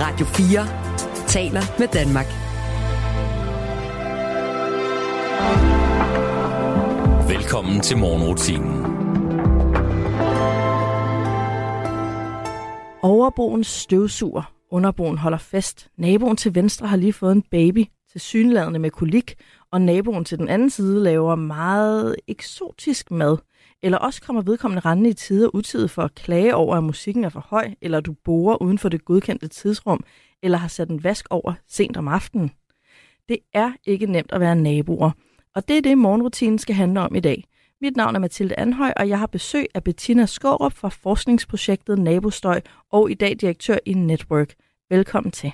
Radio 4 taler med Danmark. Velkommen til morgenrutinen. Overboen støvsuger. Underboen holder fest. Naboen til venstre har lige fået en baby til synladende med kolik, og naboen til den anden side laver meget eksotisk mad. Eller også kommer vedkommende rendende i tid og utid for at klage over, at musikken er for høj, eller du borer uden for det godkendte tidsrum, eller har sat en vask over sent om aftenen. Det er ikke nemt at være naboer, og det er det, morgenrutinen skal handle om i dag. Mit navn er Mathilde Anhøj, og jeg har besøg af Bettina Skårup fra forskningsprojektet Nabostøj og i dag direktør i Network. Velkommen til.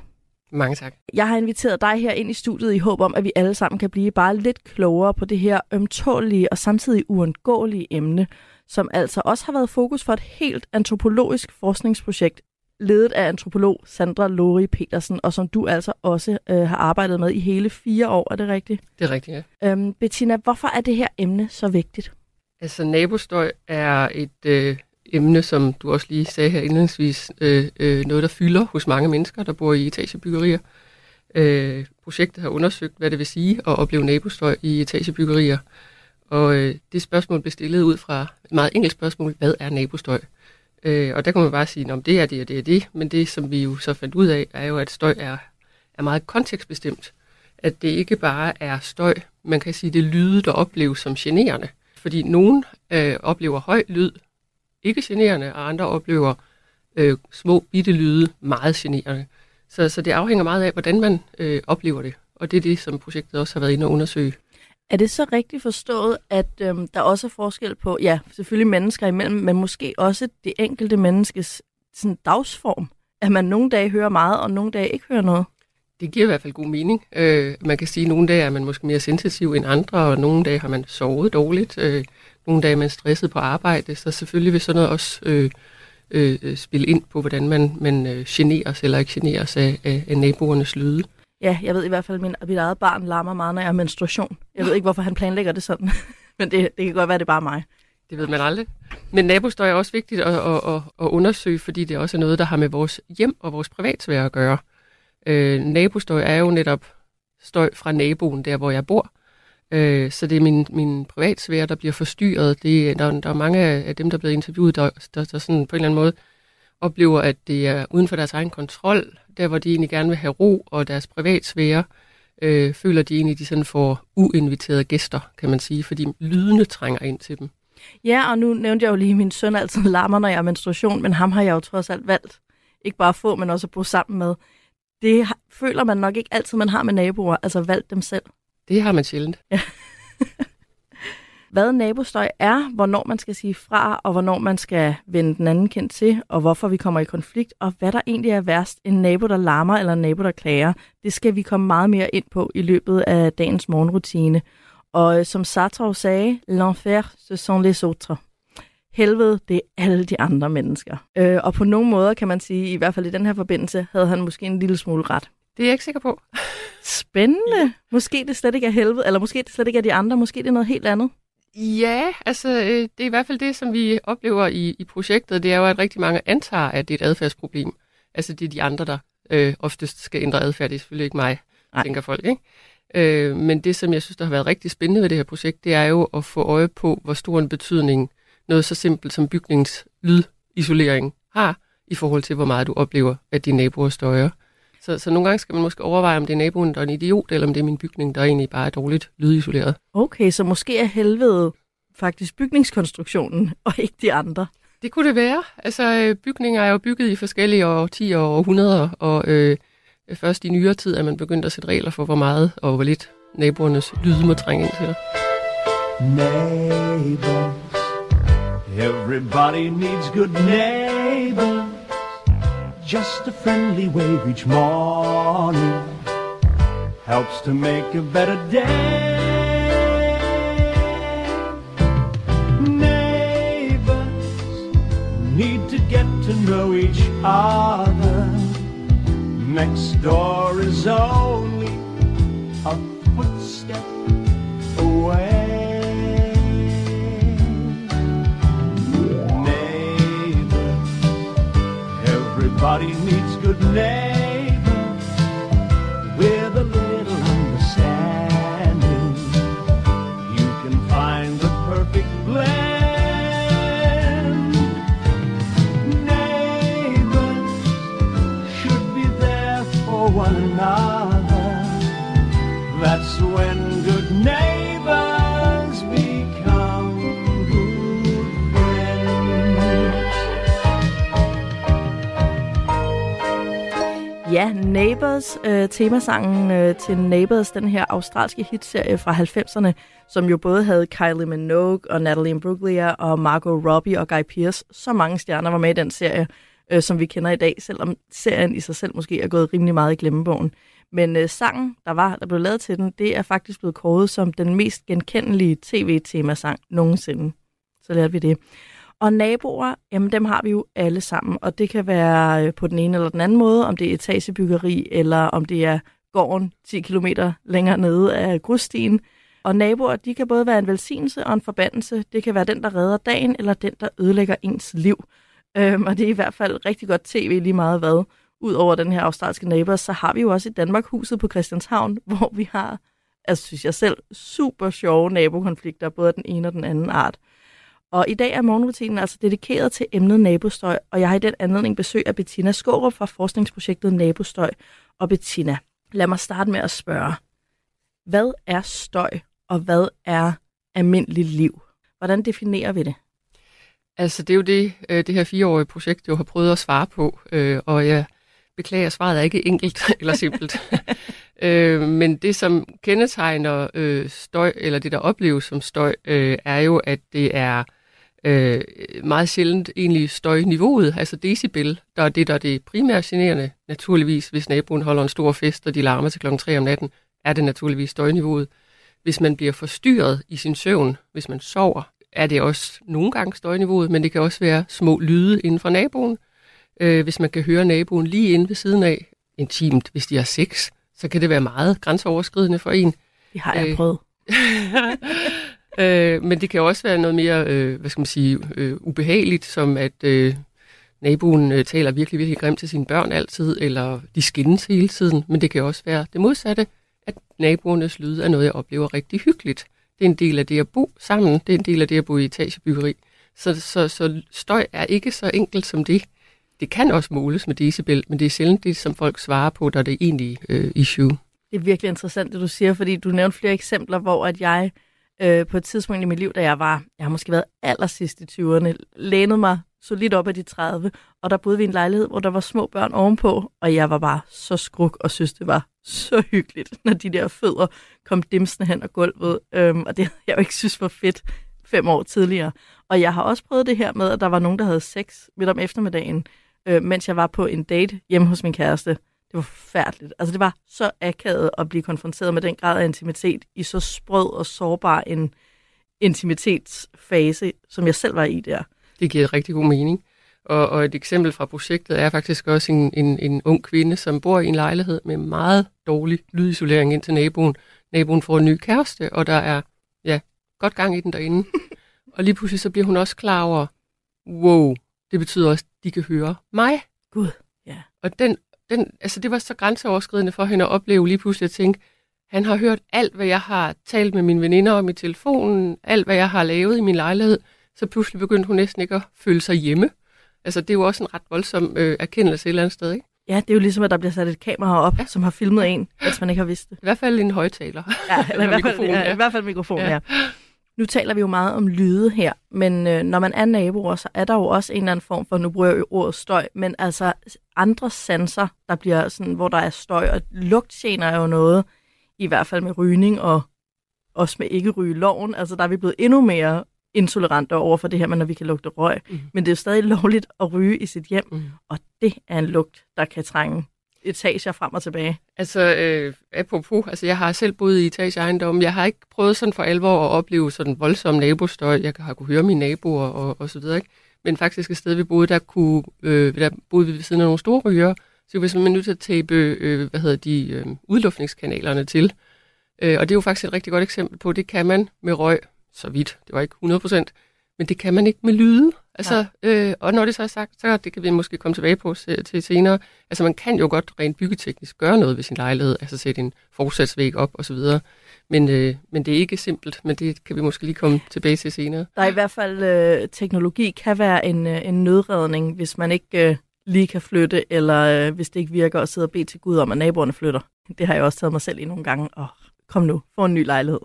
Mange tak. Jeg har inviteret dig her ind i studiet i håb om, at vi alle sammen kan blive bare lidt klogere på det her ømtålige og samtidig uundgåelige emne, som altså også har været fokus for et helt antropologisk forskningsprojekt, ledet af antropolog Sandra Lori Petersen, og som du altså også øh, har arbejdet med i hele fire år. Er det rigtigt? Det er rigtigt, ja. Øhm, Bettina, hvorfor er det her emne så vigtigt? Altså, nabostøj er et øh, emne, som du også lige sagde her indledningsvis, øh, øh, noget, der fylder hos mange mennesker, der bor i etagebyggerier. Øh, projektet har undersøgt, hvad det vil sige at opleve nabostøj i etagebyggerier. Og øh, det spørgsmål blev stillet ud fra et meget enkelt spørgsmål, hvad er nabostøj? Øh, og der kan man bare sige, at det er det, og det er det. Men det, som vi jo så fandt ud af, er jo, at støj er, er meget kontekstbestemt. At det ikke bare er støj, man kan sige, det lyde, der opleves som generende. Fordi nogen øh, oplever høj lyd ikke generende, og andre oplever øh, små bitte lyde meget generende. Så, så det afhænger meget af, hvordan man øh, oplever det. Og det er det, som projektet også har været inde og undersøge. Er det så rigtigt forstået, at øhm, der også er forskel på, ja, selvfølgelig mennesker imellem, men måske også det enkelte menneskes sådan, dagsform? At man nogle dage hører meget, og nogle dage ikke hører noget? Det giver i hvert fald god mening. Øh, man kan sige, at nogle dage er man måske mere sensitiv end andre, og nogle dage har man sovet dårligt. Øh, nogle dage er man stresset på arbejde, så selvfølgelig vil sådan noget også øh, øh, spille ind på, hvordan man, man øh, generes eller ikke generes af, af, af naboernes lyde. Ja, jeg ved i hvert fald, at min, mit eget barn larmer meget, når jeg har menstruation. Jeg ved ikke, hvorfor han planlægger det sådan, men det, det kan godt være, det er bare mig. Det ved man aldrig. Men nabostøj er også vigtigt at, at, at, at undersøge, fordi det er også noget, der har med vores hjem og vores privatsfære at gøre. Øh, nabostøj er jo netop støj fra naboen, der hvor jeg bor. Øh, så det er min, min privatsfære, der bliver forstyrret. Det, der, der er mange af dem, der er blevet interviewet, der, der, der sådan på en eller anden måde oplever, at det er uden for deres egen kontrol, der hvor de egentlig gerne vil have ro, og deres privatsfære øh, føler de egentlig, de sådan får uinviterede gæster, kan man sige, fordi lydene trænger ind til dem. Ja, og nu nævnte jeg jo lige, at min søn altid larmer, når jeg er menstruation, men ham har jeg jo trods alt valgt. Ikke bare at få, men også at bo sammen med. Det føler man nok ikke altid, man har med naboer, altså valgt dem selv. Det har man sjældent. Ja. Hvad nabostøj er, hvornår man skal sige fra, og hvornår man skal vende den anden kendt til, og hvorfor vi kommer i konflikt, og hvad der egentlig er værst, en nabo, der larmer eller en nabo, der klager, det skal vi komme meget mere ind på i løbet af dagens morgenrutine. Og øh, som Sartre sagde, l'enfer, ce sont les autres. Helvede, det er alle de andre mennesker. Øh, og på nogle måder kan man sige, i hvert fald i den her forbindelse, havde han måske en lille smule ret. Det er jeg ikke sikker på. Spændende. Måske det slet ikke er helvede, eller måske det slet ikke er de andre, måske det er noget helt andet. Ja, altså øh, det er i hvert fald det, som vi oplever i, i projektet, det er jo, at rigtig mange antager, at det er et adfærdsproblem. Altså det er de andre, der øh, oftest skal ændre adfærd, det er selvfølgelig ikke mig, Nej. tænker folk. Ikke? Øh, men det, som jeg synes, der har været rigtig spændende ved det her projekt, det er jo at få øje på, hvor stor en betydning noget så simpelt som bygningslydisolering har, i forhold til, hvor meget du oplever, at dine naboer støjer. Så, så nogle gange skal man måske overveje, om det er naboen, der er en idiot, eller om det er min bygning, der egentlig bare er dårligt lydisoleret. Okay, så måske er helvede faktisk bygningskonstruktionen, og ikke de andre. Det kunne det være. Altså, øh, bygninger er jo bygget i forskellige årtier og århundreder, og øh, først i nyere tid er man begyndt at sætte regler for, hvor meget og hvor lidt naboernes lyde må trænge ind til. Neighbors, everybody needs good neighbors. Just a friendly wave each morning helps to make a better day. Neighbors need to get to know each other. Next door is only a footstep away. Everybody needs good neighbors. Neighbors, øh, temasangen øh, til Neighbors, den her australske hitserie fra 90'erne, som jo både havde Kylie Minogue og Natalie Imbruglia og Margot Robbie og Guy Pearce. Så mange stjerner var med i den serie, øh, som vi kender i dag, selvom serien i sig selv måske er gået rimelig meget i glemmebogen. Men øh, sangen, der var, der blev lavet til den, det er faktisk blevet kåret som den mest genkendelige tv-temasang nogensinde. Så lærte vi det. Og naboer, jamen dem har vi jo alle sammen, og det kan være øh, på den ene eller den anden måde, om det er etagebyggeri, eller om det er gården 10 km længere nede af grusstien. Og naboer, de kan både være en velsignelse og en forbandelse. Det kan være den, der redder dagen, eller den, der ødelægger ens liv. Øhm, og det er i hvert fald rigtig godt tv lige meget hvad. Udover den her australske neighbor, så har vi jo også i Danmark huset på Christianshavn, hvor vi har, altså synes jeg selv, super sjove nabokonflikter, både af den ene og den anden art. Og i dag er morgenrutinen altså dedikeret til emnet nabostøj, og jeg har i den anledning besøg af Bettina Skårup fra forskningsprojektet Nabostøj. Og Bettina, lad mig starte med at spørge, hvad er støj, og hvad er almindeligt liv? Hvordan definerer vi det? Altså, det er jo det, øh, det her fireårige projekt jo har prøvet at svare på, øh, og jeg beklager, svaret er ikke enkelt eller simpelt. øh, men det, som kendetegner øh, støj, eller det, der opleves som støj, øh, er jo, at det er øh, meget sjældent egentlig støjniveauet, altså decibel, der er det, der er det primære generende. Naturligvis, hvis naboen holder en stor fest, og de larmer til klokken 3 om natten, er det naturligvis støjniveauet. Hvis man bliver forstyrret i sin søvn, hvis man sover, er det også nogle gange støjniveauet, men det kan også være små lyde inden for naboen. Øh, hvis man kan høre naboen lige inde ved siden af, intimt, hvis de har sex, så kan det være meget grænseoverskridende for en. Det har jeg øh, prøvet. øh, men det kan også være noget mere, øh, hvad skal man sige, øh, ubehageligt, som at øh, naboen øh, taler virkelig, virkelig grimt til sine børn altid, eller de skændes hele tiden. Men det kan også være det modsatte, at naboernes lyd er noget, jeg oplever rigtig hyggeligt. Det er en del af det at bo sammen, det er en del af det at bo i etagebyggeri. Så, så, så støj er ikke så enkelt som det. Det kan også måles med decibel, men det er sjældent det, som folk svarer på, der er det egentlige øh, issue. Det er virkelig interessant, det du siger, fordi du nævnte flere eksempler, hvor at jeg øh, på et tidspunkt i mit liv, da jeg var, jeg har måske været allersidst i 20'erne, lænede mig solidt op af de 30, og der boede vi i en lejlighed, hvor der var små børn ovenpå, og jeg var bare så skruk og synes, det var så hyggeligt, når de der fødder kom dimsende hen og gulvet, øhm, og det havde jeg jo ikke synes var fedt fem år tidligere. Og jeg har også prøvet det her med, at der var nogen, der havde sex midt om eftermiddagen, øh, mens jeg var på en date hjemme hos min kæreste. Det var forfærdeligt. Altså det var så akavet at blive konfronteret med den grad af intimitet i så sprød og sårbar en intimitetsfase, som jeg selv var i der. Det giver rigtig god mening. Og, og et eksempel fra projektet er faktisk også en, en, en ung kvinde, som bor i en lejlighed med meget dårlig lydisolering ind til naboen. Naboen får en ny kæreste, og der er ja, godt gang i den derinde. og lige pludselig så bliver hun også klar over, wow, det betyder også, at de kan høre mig. Gud, ja. Og den, den, altså det var så grænseoverskridende for hende at opleve lige pludselig at tænke, han har hørt alt, hvad jeg har talt med mine veninder om i telefonen, alt, hvad jeg har lavet i min lejlighed, så pludselig begyndte hun næsten ikke at føle sig hjemme. Altså, det er jo også en ret voldsom øh, erkendelse et eller andet sted, ikke? Ja, det er jo ligesom, at der bliver sat et kamera op, ja. som har filmet en, hvis man ikke har vidst det. I hvert fald en højtaler. Ja, eller i, hvert fald, ja, ja. i hvert fald mikrofon, ja. ja. Nu taler vi jo meget om lyde her, men øh, når man er naboer, så er der jo også en eller anden form for, nu bruger jeg jo ordet støj, men altså andre sanser, der bliver sådan, hvor der er støj, og lugtgener er jo noget, i hvert fald med rygning og også med ikke ryge loven. Altså der er vi blevet endnu mere intolerante over for det her med, når vi kan lugte røg. Mm. Men det er stadig lovligt at ryge i sit hjem, mm. og det er en lugt, der kan trænge etager frem og tilbage. Altså, øh, apropos, altså jeg har selv boet i etageejendom. Jeg har ikke prøvet sådan for alvor at opleve sådan voldsom nabostøj. Jeg har kunne høre mine naboer og, og så videre, ikke? Men faktisk et sted, vi boede, der, kunne, øh, der boede vi ved siden af nogle store ryger, så vi simpelthen nødt til at tape, øh, hvad hedder de, øh, udluftningskanalerne til. Øh, og det er jo faktisk et rigtig godt eksempel på, det kan man med røg, så vidt, det var ikke 100 procent, men det kan man ikke med lyde. Altså, øh, og når det så er sagt, så det kan vi måske komme tilbage på til senere. Altså, man kan jo godt rent byggeteknisk gøre noget ved sin lejlighed, altså sætte en forsatsvæg op osv., men, øh, men det er ikke simpelt, men det kan vi måske lige komme tilbage til senere. Der er i hvert fald, øh, teknologi kan være en, øh, en nødredning, hvis man ikke øh, lige kan flytte, eller øh, hvis det ikke virker, at sidde og bede til Gud om, at naboerne flytter. Det har jeg også taget mig selv i nogle gange. Åh, kom nu, få en ny lejlighed.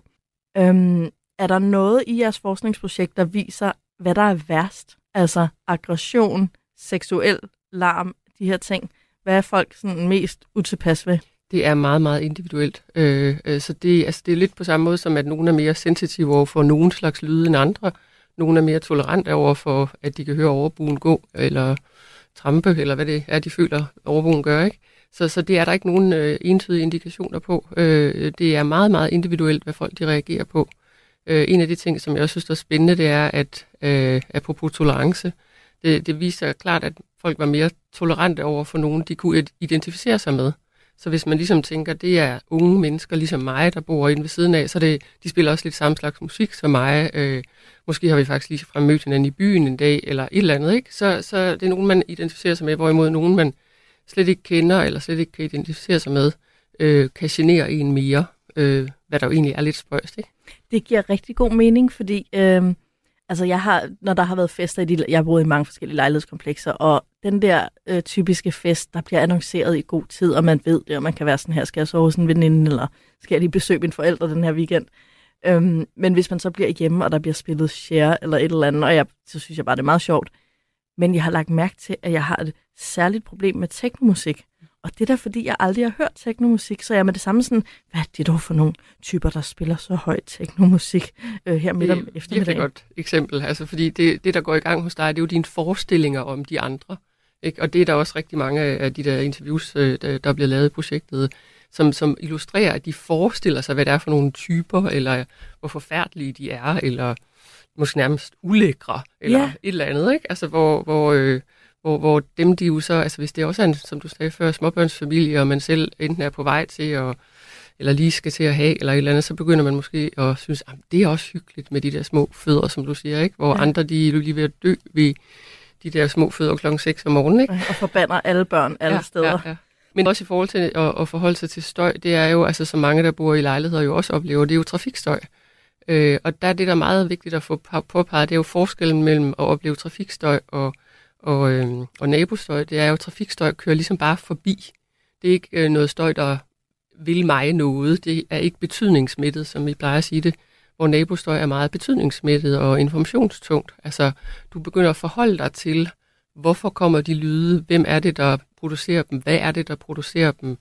Øhm, er der noget i jeres forskningsprojekt, der viser, hvad der er værst? Altså aggression, seksuel larm, de her ting. Hvad er folk sådan mest utilpas ved? Det er meget, meget individuelt. Øh, øh, så det, altså, det er lidt på samme måde som, at nogle er mere sensitive over for nogen slags lyde end andre. Nogle er mere tolerante over for, at de kan høre overbuen gå, eller trampe, eller hvad det er, de føler, overbuen gør. Ikke? Så, så det er der ikke nogen øh, entydige indikationer på. Øh, det er meget, meget individuelt, hvad folk de reagerer på. Øh, en af de ting, som jeg også synes er spændende, det er, at øh, apropos tolerance, det, det viser klart, at folk var mere tolerante over for nogen, de kunne identificere sig med. Så hvis man ligesom tænker, det er unge mennesker ligesom mig, der bor inde ved siden af, så det, de spiller også lidt samme slags musik som mig. Øh, måske har vi faktisk lige fra mødt hinanden i byen en dag, eller et eller andet. Ikke? Så, så det er nogen, man identificerer sig med, hvorimod nogen, man slet ikke kender, eller slet ikke kan identificere sig med, øh, kan genere en mere, øh, hvad der jo egentlig er lidt spøjst. Ikke? Det giver rigtig god mening, fordi øh, altså jeg har, når der har været fester i de, jeg har boet i mange forskellige lejlighedskomplekser, og den der øh, typiske fest, der bliver annonceret i god tid, og man ved det, og man kan være sådan her, skal jeg sove hos en veninde, eller skal jeg lige besøge mine forældre den her weekend? Øhm, men hvis man så bliver hjemme, og der bliver spillet share eller et eller andet, og jeg, så synes jeg bare, det er meget sjovt. Men jeg har lagt mærke til, at jeg har et særligt problem med teknomusik. Og det er da, fordi jeg aldrig har hørt teknomusik, så jeg er med det samme sådan, hvad er det dog for nogle typer, der spiller så højt teknomusik øh, her midt om Det er eftermiddagen? godt eksempel, altså, fordi det, det, der går i gang hos dig, det er jo dine forestillinger om de andre. Ikke? Og det er der også rigtig mange af de der interviews, øh, der, der er blevet lavet i projektet, som, som illustrerer, at de forestiller sig, hvad det er for nogle typer, eller hvor forfærdelige de er, eller måske nærmest ulækre, eller Ja. et eller andet. Ikke? Altså, hvor, hvor, øh, hvor, hvor dem de jo så, altså hvis det også er en, som du sagde før, småbørnsfamilie, og man selv enten er på vej til at eller lige skal til at have, eller et eller andet, så begynder man måske at synes, at det er også hyggeligt med de der små fødder, som du siger, ikke? Hvor Ja. andre, de er lige ved at dø ved de der små fødder klokken 6 om morgenen, ikke? Og forbander alle børn alle ja, steder. Ja, ja. Men også i forhold til at, at forholde sig til støj, det er jo, altså så mange, der bor i lejligheder, jo også oplever, det er jo trafikstøj. Øh, og der er det, der er meget vigtigt at få på- påpeget, det er jo forskellen mellem at opleve trafikstøj og, og, øh, og nabostøj. Det er jo, trafikstøj kører ligesom bare forbi. Det er ikke øh, noget støj, der vil mig noget. Det er ikke betydningsmættet, som vi plejer at sige det, hvor nabostøj er meget betydningsmættet og informationstungt. Altså, du begynder at forholde dig til, hvorfor kommer de lyde, hvem er det, der producerer dem, hvad er det, der producerer dem,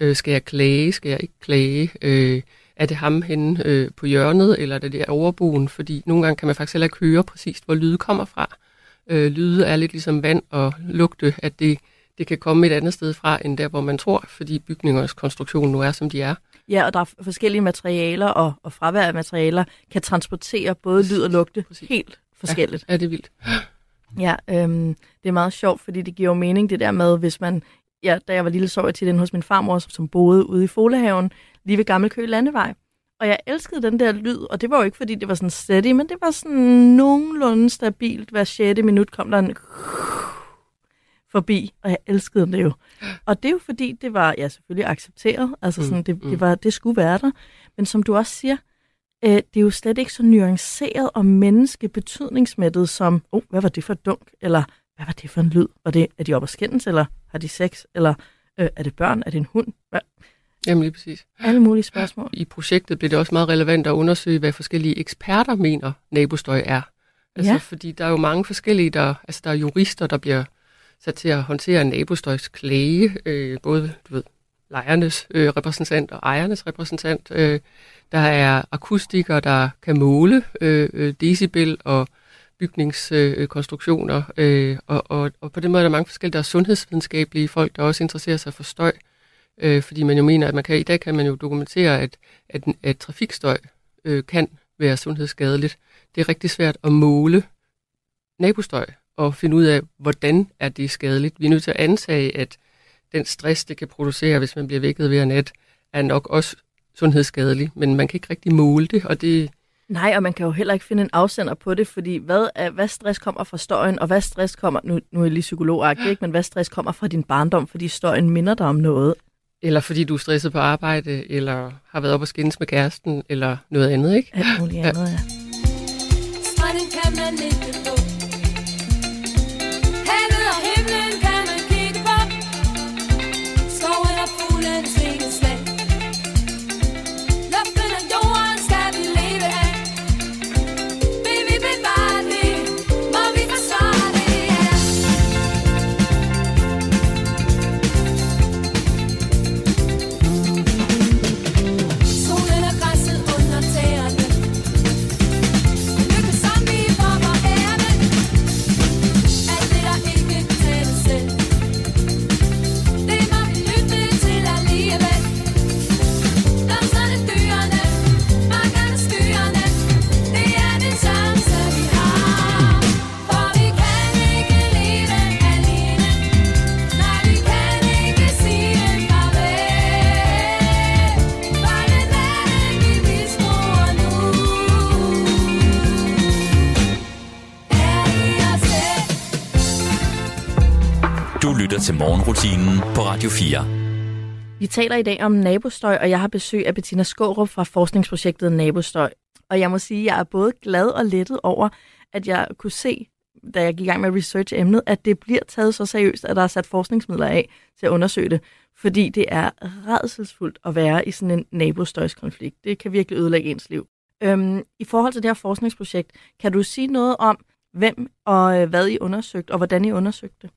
øh, skal jeg klage, skal jeg ikke klage, øh, er det ham henne øh, på hjørnet, eller er det der overboen, fordi nogle gange kan man faktisk heller ikke høre præcis, hvor lyde kommer fra. Øh, lyde er lidt ligesom vand og lugte, at det, det kan komme et andet sted fra, end der, hvor man tror, fordi bygningers konstruktion nu er, som de er. Ja, og der er forskellige materialer, og, og fravær af materialer kan transportere både lyd og lugte Præcis. helt forskelligt. Ja, er det vildt. Ja, øhm, det er meget sjovt, fordi det giver jo mening det der med, hvis man... Ja, da jeg var lille, sov jeg tit inde hos min farmor, som- som boede ude i Folehaven, lige ved Gammelkø Landevej. Og jeg elskede den der lyd, og det var jo ikke, fordi det var sådan steady, men det var sådan nogenlunde stabilt. Hver 6. minut kom der en forbi, og jeg elskede det jo. Og det er jo fordi, det var, ja, selvfølgelig accepteret, altså Mm, sådan, det, mm. det, var, det skulle være der. Men som du også siger, øh, det er jo slet ikke så nuanceret og menneskebetydningsmættet som, oh, hvad var det for dunk? Eller hvad var det for en lyd? Var det, er de oppe at skændes, eller har de sex? Eller øh, er det børn? Er det en hund? Hvad? Jamen lige præcis. Alle mulige spørgsmål. I projektet blev det også meget relevant at undersøge, hvad forskellige eksperter mener, nabostøj er. Altså, Ja. fordi der er jo mange forskellige, der, altså der er jurister, der bliver sat til at håndtere nabostøjsklage, øh, både, du ved, lejernes øh, repræsentant og ejernes repræsentant. Øh, der er akustikere, der kan måle øh, øh, decibel og bygningskonstruktioner, øh, og, og, og på den måde er der mange forskellige, der er sundhedsvidenskabelige folk, der også interesserer sig for støj, øh, fordi man jo mener, at man kan, i dag kan man jo dokumentere, at, at, at trafikstøj øh, kan være sundhedsskadeligt. Det er rigtig svært at måle nabostøj og finde ud af, hvordan er det skadeligt. Vi er nødt til at antage, at den stress, det kan producere, hvis man bliver vækket ved nat, er nok også sundhedsskadelig, men man kan ikke rigtig måle det, og det, Nej, og man kan jo heller ikke finde en afsender på det, fordi hvad, er, hvad stress kommer fra støjen, og hvad stress kommer, nu, nu er jeg lige psykologagtig, ikke, men hvad stress kommer fra din barndom, fordi støjen minder dig om noget. Eller fordi du er stresset på arbejde, eller har været op og skændes med kæresten, eller noget andet, ikke? Alt muligt Ja. andet, ja. Stranden til morgenrutinen på Radio 4. Vi taler i dag om nabostøj, og jeg har besøg af Bettina Skårup fra forskningsprojektet Nabostøj. Og jeg må sige, at jeg er både glad og lettet over, at jeg kunne se, da jeg gik i gang med at researche emnet, at det bliver taget så seriøst, at der er sat forskningsmidler af til at undersøge det. Fordi det er redselsfuldt at være i sådan en nabostøjskonflikt. Det kan virkelig ødelægge ens liv. Øhm, I forhold til det her forskningsprojekt, kan du sige noget om, hvem og øh, hvad I undersøgte, og hvordan I undersøgte det?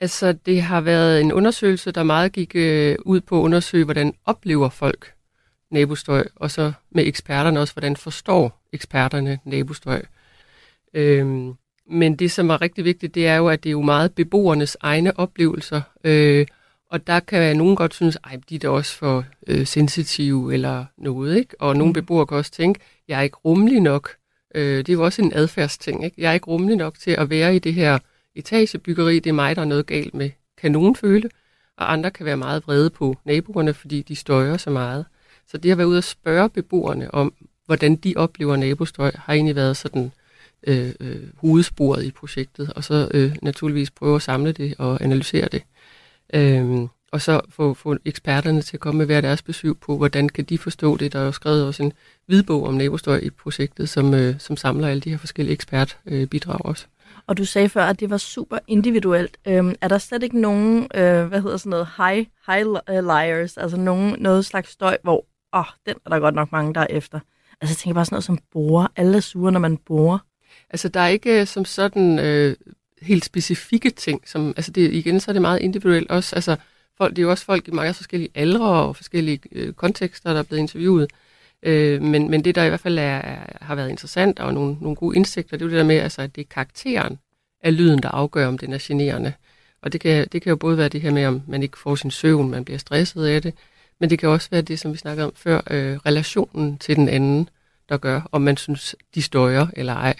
Altså, det har været en undersøgelse, der meget gik øh, ud på at undersøge, hvordan oplever folk nabostøj, og så med eksperterne også, hvordan forstår eksperterne nabostøj. Øhm, men det, som var rigtig vigtigt, det er jo, at det er jo meget beboernes egne oplevelser, øh, og der kan nogen godt synes, at de er da også for øh, sensitive eller noget, ikke? Og nogle Mm. beboere kan også tænke, jeg er ikke rummelig nok. Øh, det er jo også en adfærdsting, ikke? Jeg er ikke rummelig nok til at være i det her etagebyggeri, det er mig, der er noget galt med, kan nogen føle. Og andre kan være meget vrede på naboerne, fordi de støjer så meget. Så det at være ude og spørge beboerne om, hvordan de oplever nabostøj, har egentlig været sådan øh, øh, hovedsporet i projektet. Og så øh, naturligvis prøve at samle det og analysere det. Øhm, og så få, få eksperterne til at komme med hver deres besøg på, hvordan kan de forstå det. Der er jo skrevet også en hvidbog om nabostøj i projektet, som, øh, som samler alle de her forskellige ekspertbidrag øh, bidrag også. Og du sagde før, at det var super individuelt. Øhm, er der slet ikke nogen, øh, hvad hedder sådan noget, high, high øh, liars, altså nogen, noget slags støj, hvor, åh, oh, den er der godt nok mange, der er efter. Altså jeg tænker bare sådan noget som borer. Alle er sure, når man borer. Altså, der er ikke øh, som sådan øh, helt specifikke ting. Som, altså, det, igen, så er det meget individuelt også. Altså, folk, det er jo også folk i mange forskellige aldre og forskellige øh, kontekster, der er blevet interviewet. Øh, Øh, men, men det, der i hvert fald er, er, har været interessant og nogle, nogle gode indsigter, det er jo det der med, altså, at det er karakteren af lyden, der afgør, om den er generende. Og det kan, det kan jo både være det her med, om man ikke får sin søvn, man bliver stresset af det, men det kan også være det, som vi snakkede om før, øh, relationen til den anden, der gør, om man synes, de støjer eller ej.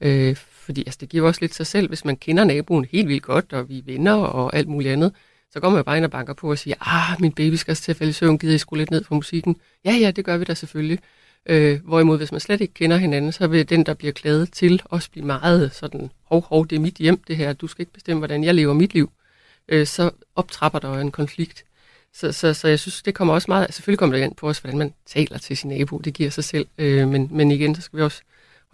Øh, fordi altså, det giver også lidt sig selv, hvis man kender naboen helt vildt godt, og vi er venner og alt muligt andet, så man jo bare ind og banker på og siger, ah, min baby skal til at falde i søvn, gider I skrue lidt ned for musikken? Ja, ja, det gør vi da selvfølgelig. Øh, hvorimod, hvis man slet ikke kender hinanden, så vil den, der bliver klaget til, også blive meget sådan, hov, hov, det er mit hjem, det her, du skal ikke bestemme, hvordan jeg lever mit liv. Øh, så optrapper der en konflikt. Så, så, så jeg synes, det kommer også meget, selvfølgelig kommer det ind på også, hvordan man taler til sin nabo, det giver sig selv. Øh, men, men igen, så skal vi også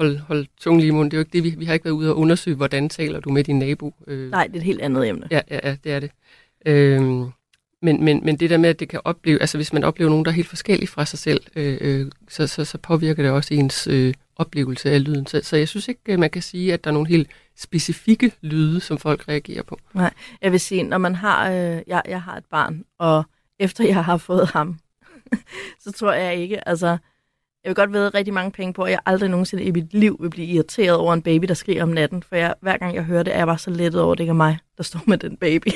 holde, holde tungen lige i munden. Det er jo ikke det, vi, vi har ikke været ude og undersøge, hvordan taler du med din nabo. Øh, Nej, det er et helt andet emne. Ja, ja, ja det er det. Øhm, men, men, men det der med, at det kan opleve, altså hvis man oplever nogen, der er helt forskellige fra sig selv, øh, øh, så, så, så påvirker det også ens øh, oplevelse af lyden. Så, så jeg synes ikke, øh, man kan sige, at der er nogle helt specifikke lyde, som folk reagerer på. Nej, Jeg vil sige, når man har, øh, jeg, jeg har et barn, og efter jeg har fået ham, så tror jeg ikke, altså, jeg vil godt ved rigtig mange penge på, at jeg aldrig nogensinde i mit liv vil blive irriteret over en baby, der skriger om natten, for jeg, hver gang jeg hører det, er jeg bare så lettet over, at det ikke er mig, der står med den baby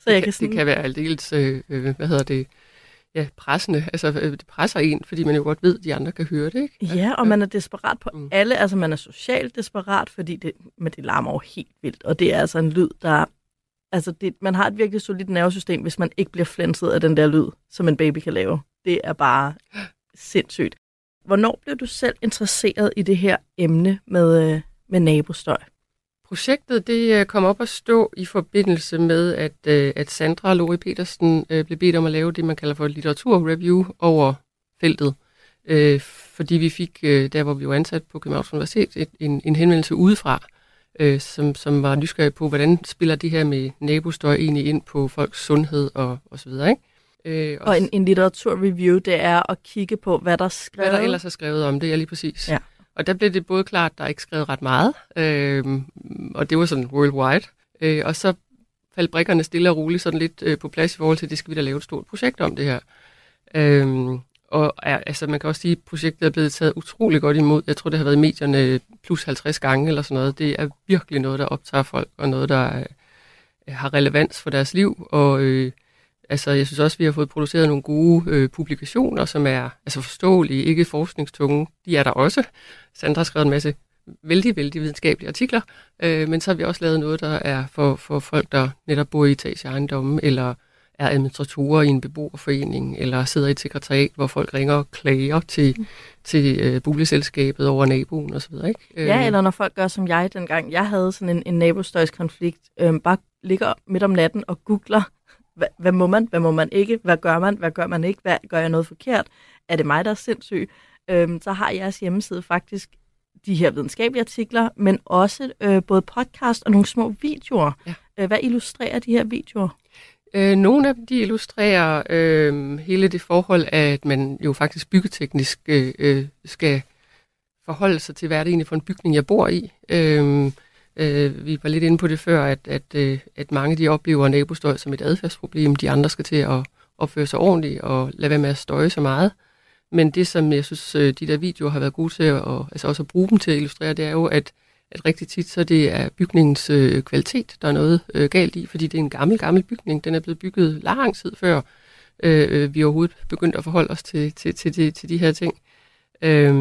så jeg det, kan sådan, det kan være aldeles, øh, øh, hvad hedder det, ja, pressende. Altså, øh, det presser en, fordi man jo godt ved, at de andre kan høre det, ikke? Ja, og man er desperat på Mm. alle. Altså, man er socialt desperat, fordi det, men det larmer jo helt vildt. Og det er altså en lyd, der... Altså, det, man har et virkelig solidt nervesystem, hvis man ikke bliver flænset af den der lyd, som en baby kan lave. Det er bare sindssygt. Hvornår blev du selv interesseret i det her emne med, øh, med nabostøj? Projektet det øh, kom op at stå i forbindelse med, at, øh, at Sandra Lori Petersen øh, blev bedt om at lave det, man kalder for et litteraturreview over feltet. Øh, fordi vi fik, der hvor vi var ansat på Københavns Universitet, et, en, en henvendelse udefra, øh, som, som var nysgerrig på, hvordan spiller det her med nabostøj egentlig ind på folks sundhed og, og så videre. Ikke? Øh, Og en, en litteraturreview, det er at kigge på, hvad der er skrevet. hvad der ellers er skrevet om det, er lige præcis. Ja. Og der blev det både klart, at der er ikke skrevet ret meget, øh, og det var sådan worldwide, øh, og så faldt brikkerne stille og roligt sådan lidt øh, på plads i forhold til, at det skal vi da lave et stort projekt om det her. Øh, og er, altså, man kan også sige, at projektet er blevet taget utrolig godt imod. Jeg tror, det har været i medierne plus 50 gange eller sådan noget. Det er virkelig noget, der optager folk, og noget, der øh, har relevans for deres liv. Og øh, altså, jeg synes også, vi har fået produceret nogle gode øh, publikationer, som er altså, forståelige, ikke forskningstunge. De er der også. Sandra har skrevet en masse vældig, vældig videnskabelige artikler, øh, men så har vi også lavet noget, der er for, for folk, der netop bor i etageejendomme, eller er administratorer i en beboerforening, eller sidder i et sekretariat, hvor folk ringer og klager til, mm. til øh, boligselskabet over naboen osv. Ikke? Ja, eller når folk gør som jeg, dengang jeg havde sådan en, en nabostøjskonflikt, øhm, bare ligger midt om natten og googler, hvad, hvad må man, hvad må man ikke, hvad gør man, hvad gør man ikke, hvad gør jeg noget forkert, er det mig, der er sindssyg, øhm, så har jeres hjemmeside faktisk de her videnskabelige artikler, men også øh, både podcast og nogle små videoer. Ja. Øh, hvad illustrerer de her videoer? Øh, nogle af dem de illustrerer øh, hele det forhold, at man jo faktisk byggeteknisk øh, øh, skal forholde sig til, hvad det egentlig for en bygning, jeg bor i. Øh, øh, vi var lidt inde på det før, at, at, øh, at mange de oplever nabostøj som et adfærdsproblem. De andre skal til at opføre sig ordentligt og lade være med at støje så meget. Men det, som jeg synes, øh, de der videoer har været gode til, at, altså også at bruge dem til at illustrere, det er jo, at, at rigtig tit så det er bygningens øh, kvalitet, der er noget øh, galt i, fordi det er en gammel, gammel bygning. Den er blevet bygget lang tid før øh, øh vi overhovedet begyndte at forholde os til, til, til, til, til de her ting. Øh,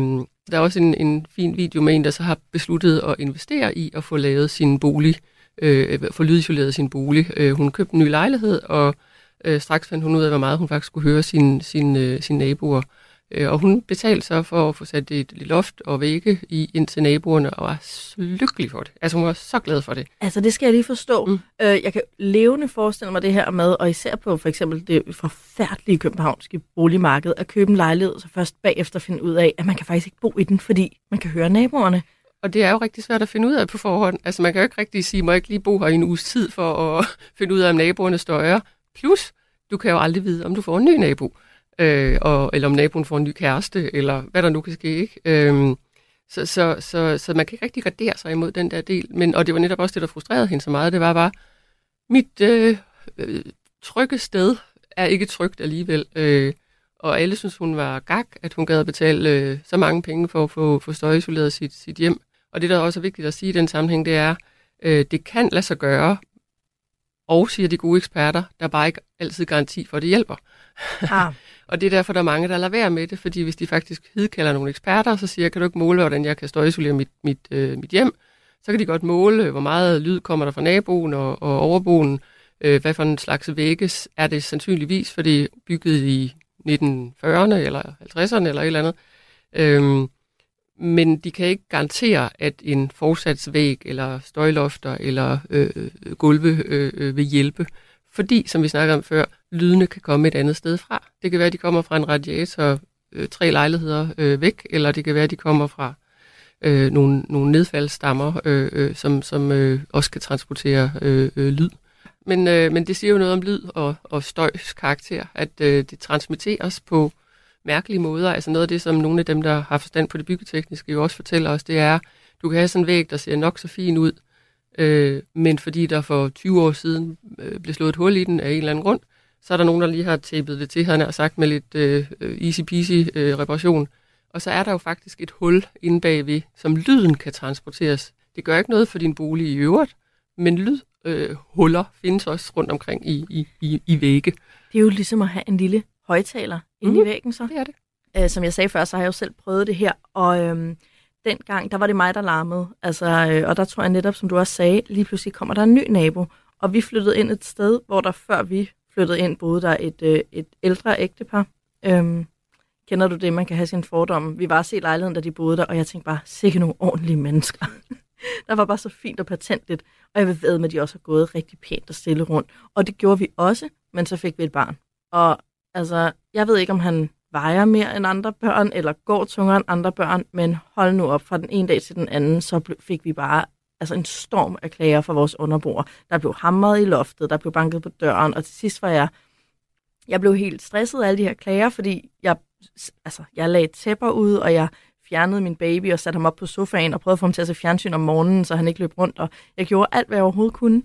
der er også en, en fin video med en, der så har besluttet at investere i at få lavet sin bolig, øh, få lydisoleret sin bolig. Øh, hun købte en ny lejlighed, og øh, straks fandt hun ud af, hvor meget hun faktisk skulle høre sine sin, øh, sin naboer. Øh, og hun betalte så for at få sat et loft og vægge i ind til naboerne, og var så lykkelig for det. Altså hun var så glad for det. Altså, det skal jeg lige forstå. Mm. Mm. Øh, jeg kan levende forestille mig det her med, og især på for eksempel det forfærdelige københavnske boligmarked, at købe en lejlighed, så først bagefter finde ud af, at man kan faktisk ikke bo i den, fordi man kan høre naboerne. Og det er jo rigtig svært at finde ud af på forhånd. Altså man kan jo ikke rigtig sige, må jeg ikke lige bo her i en uges tid for at finde ud af, om naboerne støjer. Plus, du kan jo aldrig vide, om du får en ny nabo, øh, og, eller om naboen får en ny kæreste, eller hvad der nu kan ske. Ikke? Øhm, så, så, så, så man kan ikke rigtig gardere sig imod den der del. Men, og det var netop også det, der frustrerede hende så meget. Det var bare, mit øh, øh, trygge sted er ikke trygt alligevel. Øh, og alle synes, hun var gak, at hun gad at betale øh, så mange penge for at få, få støjisoleret sit, sit hjem. Og det, der også er vigtigt at sige i den sammenhæng, det er, øh, det kan lade sig gøre, og siger de gode eksperter, der er bare ikke altid garanti for, at det hjælper. Ah, Og det er derfor, der er mange, der lader være med det, fordi hvis de faktisk hidkalder nogle eksperter, så siger, kan du ikke måle, hvordan jeg kan støjisolere mit, mit, øh, mit hjem, så kan de godt måle, øh, hvor meget lyd kommer der fra naboen og, og overboen, øh, hvad for en slags vægge er det sandsynligvis, for det er bygget i 1940'erne eller 50'erne eller et eller andet. Øhm, men de kan ikke garantere, at en forsatsvæg eller støjlofter eller øh, øh, gulve øh, øh, vil hjælpe. Fordi, som vi snakkede om før, lydene kan komme et andet sted fra. Det kan være, at de kommer fra en radiator øh, tre lejligheder øh, væk, eller det kan være, at de kommer fra øh, nogle, nogle nedfaldsstammer, øh, øh, som, som øh, også kan transportere øh, øh, lyd. Men, øh, men det siger jo noget om lyd og, og støjs karakter, at øh, det transmitteres på mærkelige måder. Altså noget af det, som nogle af dem, der har forstand på det byggetekniske, jo også fortæller os, det er, du kan have sådan en væg, der ser nok så fin ud, øh, men fordi der for 20 år siden øh, blev slået et hul i den af en eller anden grund, så er der nogen, der lige har tapet det til, han har sagt med lidt øh, easy peasy øh, reparation. Og så er der jo faktisk et hul inde bagved, som lyden kan transporteres. Det gør ikke noget for din bolig i øvrigt, men lydhuller øh, huller findes også rundt omkring i, i, i, i vægge. det er jo ligesom at have en lille højtaler inde Mhm. i væggen så. Det er det. Øh, som jeg sagde før, så har jeg jo selv prøvet det her, og øhm, dengang, der var det mig, der larmede. Altså, øh, og der tror jeg netop, som du også sagde, lige pludselig kommer der en ny nabo, og vi flyttede ind et sted, hvor der før vi flyttede ind, boede der et, øh, et ældre ægtepar. Øhm, kender du det, man kan have sin fordomme? Vi var og se lejligheden, da de boede der, og jeg tænkte bare, sikke nogle ordentlige mennesker. der var bare så fint og patentligt, og jeg vil ved med, at de også har gået rigtig pænt og stille rundt. Og det gjorde vi også, men så fik vi et barn. Og altså, jeg ved ikke, om han vejer mere end andre børn, eller går tungere end andre børn, men hold nu op, fra den ene dag til den anden, så fik vi bare altså en storm af klager fra vores underboer. Der blev hamret i loftet, der blev banket på døren, og til sidst var jeg, jeg blev helt stresset af alle de her klager, fordi jeg, altså, jeg lagde tæpper ud, og jeg fjernede min baby og satte ham op på sofaen og prøvede at få ham til at se fjernsyn om morgenen, så han ikke løb rundt, og jeg gjorde alt, hvad jeg overhovedet kunne.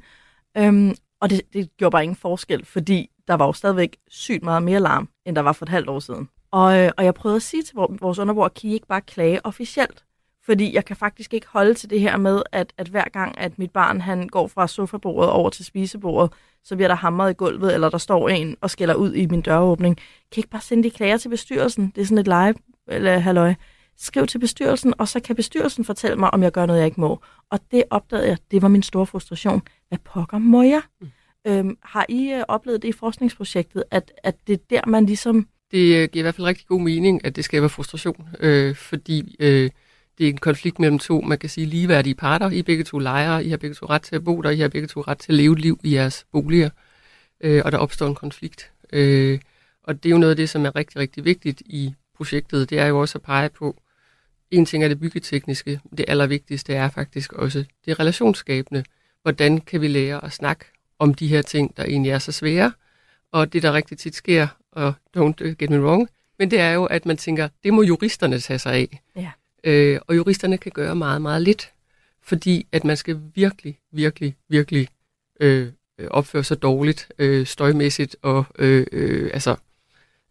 Øhm, og det, det gjorde bare ingen forskel, fordi der var jo stadigvæk sygt meget mere larm, end der var for et halvt år siden. Og, øh, og jeg prøvede at sige til vores underboer, kan I ikke bare klage officielt? Fordi jeg kan faktisk ikke holde til det her med, at, at hver gang, at mit barn han går fra sofabordet over til spisebordet, så bliver der hamret i gulvet, eller der står en og skælder ud i min døråbning. Kan I ikke bare sende de klager til bestyrelsen? Det er sådan et live, eller halløj. Skriv til bestyrelsen, og så kan bestyrelsen fortælle mig, om jeg gør noget, jeg ikke må. Og det opdagede jeg, det var min store frustration. Hvad pokker må jeg? Mm. Øhm, har I øh, oplevet det i forskningsprojektet, at, at det er der, man ligesom... Det øh, giver i hvert fald rigtig god mening, at det skaber frustration, øh, fordi øh, det er en konflikt mellem to, man kan sige, ligeværdige parter. I er begge to lejere, I har begge to ret til at bo der, I har begge to ret til at leve et liv i jeres boliger, øh, og der opstår en konflikt. Øh, og det er jo noget af det, som er rigtig, rigtig vigtigt i projektet. Det er jo også at pege på, en ting er det byggetekniske, det allervigtigste er faktisk også det relationsskabende. Hvordan kan vi lære at snakke om de her ting, der egentlig er så svære, og det, der rigtig tit sker, og don't get me wrong, men det er jo, at man tænker, det må juristerne tage sig af. Ja. Øh, og juristerne kan gøre meget, meget lidt, fordi at man skal virkelig, virkelig, virkelig øh, øh, opføre sig dårligt, øh, støjmæssigt, og, øh, øh, altså,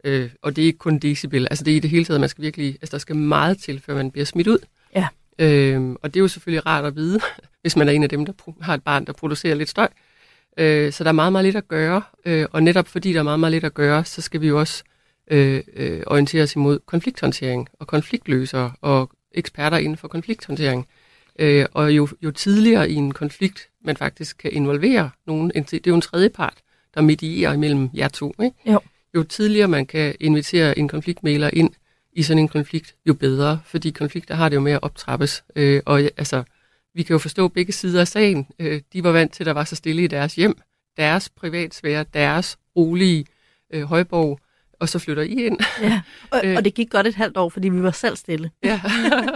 øh, og det er ikke kun decibel, altså det er i det hele taget, man skal virkelig, altså der skal meget til, før man bliver smidt ud. Ja. Øh, og det er jo selvfølgelig rart at vide, hvis man er en af dem, der har et barn, der producerer lidt støj. Øh, så der er meget, meget lidt at gøre, øh, og netop fordi der er meget, meget lidt at gøre, så skal vi jo også øh, øh, orientere os imod konflikthåndtering og konfliktløsere og eksperter inden for konflikthåndtering. Øh, og jo, jo tidligere i en konflikt man faktisk kan involvere nogen, det er jo en tredje part, der medierer imellem jer to. Ikke? Jo. jo tidligere man kan invitere en konfliktmæler ind i sådan en konflikt, jo bedre, fordi konflikter har det jo med at optrappes. Øh, og altså, vi kan jo forstå begge sider af sagen. Øh, de var vant til, at der var så stille i deres hjem, deres privatsfære, deres rolige øh, højborg, og så flytter I ind. Ja. Og, Øh. og det gik godt et halvt år, fordi vi var selv stille. Ja.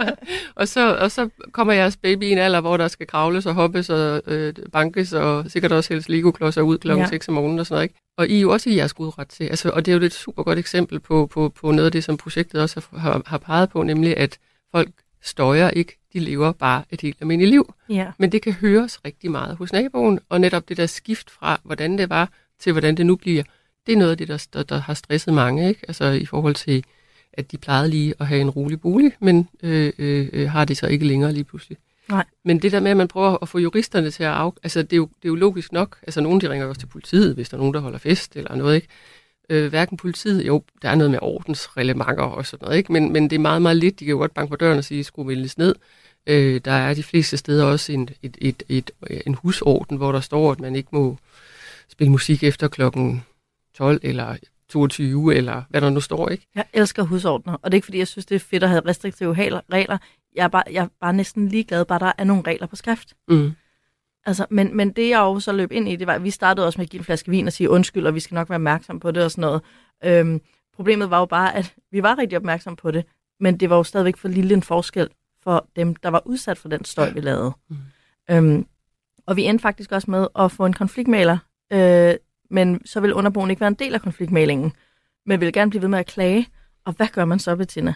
og, så, og så kommer jeres baby i en alder, hvor der skal kravles og hoppes og øh, bankes, og sikkert også helst Lego-klodser ud klokken Ja. 6 om morgenen og sådan noget. Ikke? Og I er jo også i jeres gudret til. Altså, og det er jo et super godt eksempel på, på, på noget af det, som projektet også har, har, har peget på, nemlig at folk støjer ikke, de lever bare et helt almindeligt liv. Ja. Men det kan høres rigtig meget hos naboen, og netop det der skift fra, hvordan det var, til hvordan det nu bliver, det er noget af det, der, der, der har stresset mange, ikke? Altså i forhold til, at de plejede lige at have en rolig bolig, men øh, øh, øh, har det så ikke længere lige pludselig. Nej. Men det der med, at man prøver at få juristerne til at af... Altså, det er, jo, det er jo logisk nok. Altså, nogen de ringer også til politiet, hvis der er nogen, der holder fest eller noget, ikke? Øh, hverken politiet, jo, der er noget med ordensreglementer og sådan noget, ikke? Men, men det er meget, meget lidt. De kan jo godt banke på døren og sige, skru venligst ned. Øh, der er de fleste steder også en, et, et, et, en husorden, hvor der står, at man ikke må spille musik efter klokken 12 eller 22, eller hvad der nu står, ikke? Jeg elsker husordner, og det er ikke fordi, jeg synes, det er fedt at have restriktive regler. Jeg er, bare, jeg er bare næsten ligeglad, bare der er nogle regler på skrift. Mm. Altså, men, men det jeg jo så løb ind i, det var, at vi startede også med at give en flaske vin og sige undskyld, og vi skal nok være opmærksom på det og sådan noget. Øhm, problemet var jo bare, at vi var rigtig opmærksom på det, men det var jo stadigvæk for lille en forskel for dem, der var udsat for den støj, vi lavede. Mm. Øhm, og vi endte faktisk også med at få en konfliktmaler, øh, men så vil underboen ikke være en del af konfliktmalingen, men vil gerne blive ved med at klage. Og hvad gør man så, Bettina?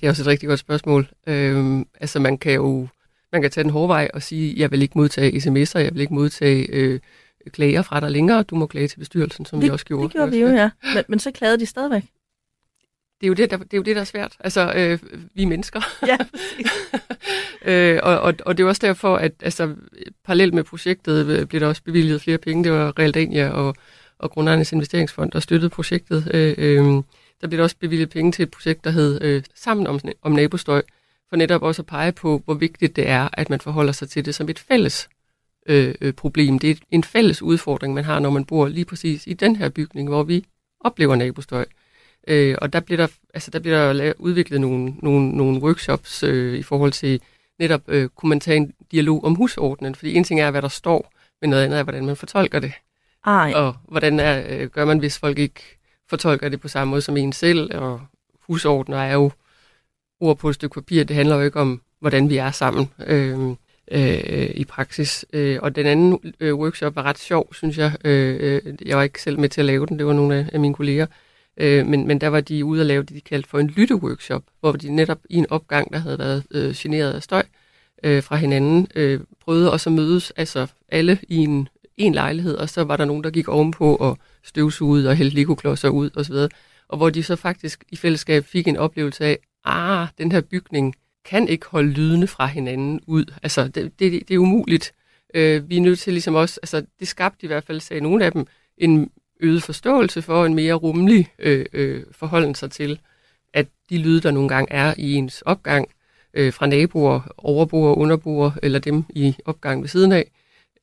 Det er også et rigtig godt spørgsmål. Øhm, altså, man kan jo man kan tage den hårde vej og sige, jeg vil ikke modtage sms'er, jeg vil ikke modtage øh, klager fra dig længere, du må klage til bestyrelsen, som vi også gjorde. Det gjorde vi jo, ja. Men, men så klagede de stadigvæk. Det er jo det, der, det er, jo det, der er svært. Altså, øh, vi er mennesker. Ja, øh, og, og, og det er også derfor, at altså, parallelt med projektet øh, blev der også bevilget flere penge. Det var Realdania og, og Grundejernes Investeringsfond, der støttede projektet. Øh, øh, der blev der også bevilget penge til et projekt, der hed øh, Sammen om, om nabostøj, for netop også at pege på, hvor vigtigt det er, at man forholder sig til det som et fælles øh, øh, problem. Det er en fælles udfordring, man har, når man bor lige præcis i den her bygning, hvor vi oplever nabostøj. Øh, og der bliver der, altså der, bliver der udviklet nogle, nogle, nogle workshops øh, i forhold til netop, øh, kunne man tage en dialog om husordnen, fordi en ting er, hvad der står, men noget andet er, hvordan man fortolker det. Ej, Og hvordan er, øh, gør man, hvis folk ikke fortolker det på samme måde som en selv, og husordner er jo ord på et stykke papir, det handler jo ikke om, hvordan vi er sammen øh, øh, i praksis. Øh, og den anden øh, workshop var ret sjov, synes jeg. Øh, øh, jeg var ikke selv med til at lave den, det var nogle af, af mine kolleger. Øh, men, men der var de ude at lave det, de kaldte for en lytteworkshop, hvor de netop i en opgang, der havde været øh, generet af støj øh, fra hinanden, øh, prøvede også at mødes, altså alle i en, en lejlighed, og så var der nogen, der gik ovenpå og støvsugede og hældte legoklodser ud osv., og hvor de så faktisk i fællesskab fik en oplevelse af, ah, den her bygning kan ikke holde lydene fra hinanden ud. Altså, det, det, det er umuligt. Øh, vi er nødt til ligesom også, altså det skabte i hvert fald, sagde nogle af dem, en øget forståelse for en mere rummelig øh, øh, forholden sig til, at de lyde, der nogle gange er i ens opgang, øh, fra naboer, overboer, underboer, eller dem i opgang ved siden af,